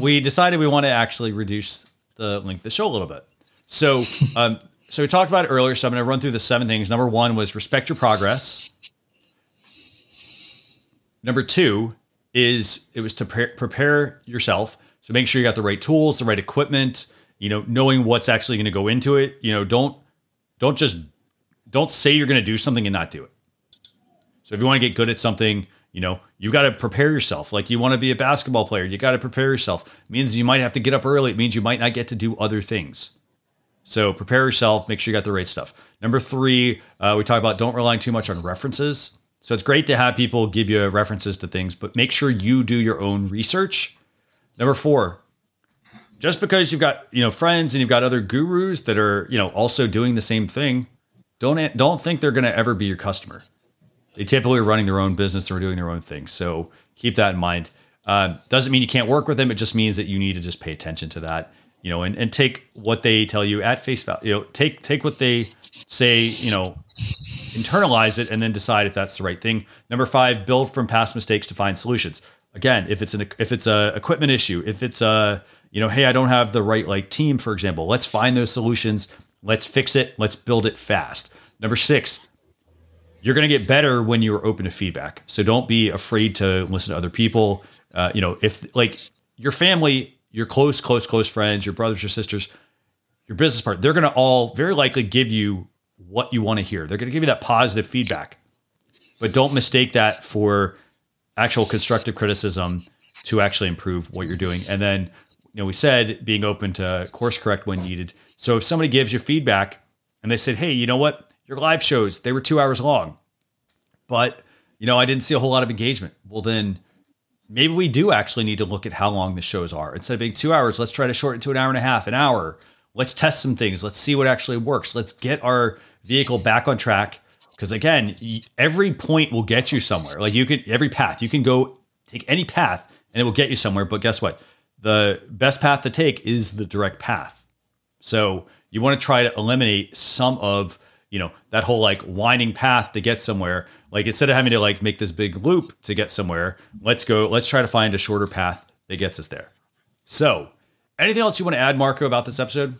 we decided we want to actually reduce the length of the show a little bit. So, um, so we talked about it earlier. So I'm going to run through the seven things. Number one was respect your progress. Number two is it was to pre- prepare yourself. So make sure you got the right tools, the right equipment. You know, knowing what's actually going to go into it. You know, don't don't just don't say you're going to do something and not do it. So if you want to get good at something, you know, you've got to prepare yourself. Like you want to be a basketball player, you got to prepare yourself. It means you might have to get up early. It means you might not get to do other things. So prepare yourself, make sure you got the right stuff. Number three, uh, we talk about don't rely too much on references. So it's great to have people give you references to things, but make sure you do your own research. Number four, just because you've got you know friends and you've got other gurus that are you know also doing the same thing, don't don't think they're going to ever be your customer. They typically are running their own business, they're doing their own thing. So keep that in mind. Uh, doesn't mean you can't work with them. It just means that you need to just pay attention to that, you know, and, and take what they tell you at face value. You know, take take what they say, you know, internalize it, and then decide if that's the right thing. Number five, build from past mistakes to find solutions. Again, if it's an if it's a equipment issue, if it's a you know, hey, I don't have the right like team, for example, let's find those solutions. Let's fix it. Let's build it fast. Number six, you're going to get better when you're open to feedback. So don't be afraid to listen to other people. Uh, you know, if like your family, your close, close, close friends, your brothers your sisters, your business partner, they're going to all very likely give you what you want to hear. They're going to give you that positive feedback, but don't mistake that for actual constructive criticism to actually improve what you're doing. And then, you know, we said being open to course correct when needed. So if somebody gives you feedback and they said, "Hey, you know what? Your live shows they were two hours long." but you know, I didn't see a whole lot of engagement. Well, then maybe we do actually need to look at how long the shows are. Instead of being two hours, let's try to shorten to an hour and a half, an hour. Let's test some things. Let's see what actually works. Let's get our vehicle back on track. Because again, every point will get you somewhere. Like you could, every path, you can go take any path and it will get you somewhere. But guess what? The best path to take is the direct path. So you want to try to eliminate some of, you know, that whole like winding path to get somewhere like instead of having to like make this big loop to get somewhere, let's go, let's try to find a shorter path that gets us there. So, anything else you want to add, Marco, about this episode?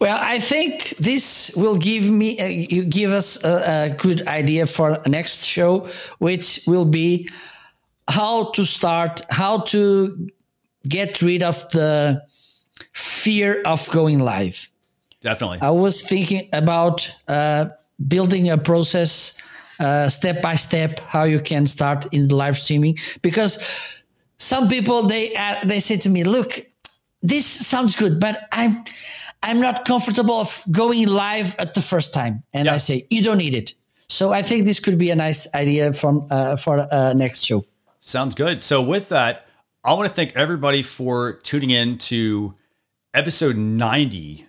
Well, I think this will give me uh, you give us a, a, good idea for next show, which will be how to start, how to get rid of the fear of going live. Definitely. I was thinking about uh, building a process uh, step by step how you can start in live streaming because some people they uh, they say to me look this sounds good but i'm i'm not comfortable of going live at the first time and yeah. i say you don't need it so i think this could be a nice idea from uh, for uh, next show sounds good so with that i want to thank everybody for tuning in to episode 90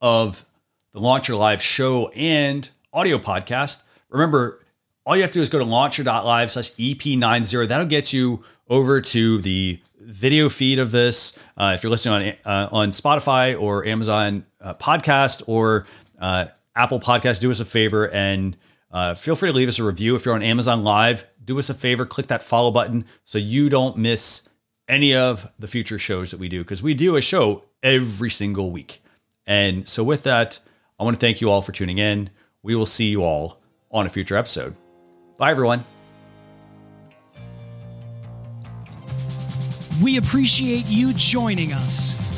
of the Launch Your Live show and audio podcast. Remember, all you have to do is go to launchyour.live slash EP90. That'll get you over to the video feed of this. Uh, if you're listening on, uh, on Spotify or Amazon uh, podcast or uh, Apple podcast, do us a favor and uh, feel free to leave us a review. If you're on Amazon Live, do us a favor, click that follow button so you don't miss any of the future shows that we do because we do a show every single week. And so with that, I want to thank you all for tuning in we will see you all on a future episode. Bye, everyone. We appreciate you joining us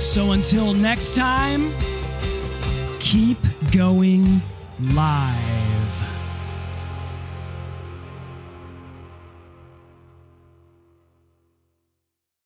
So until next time, keep going live.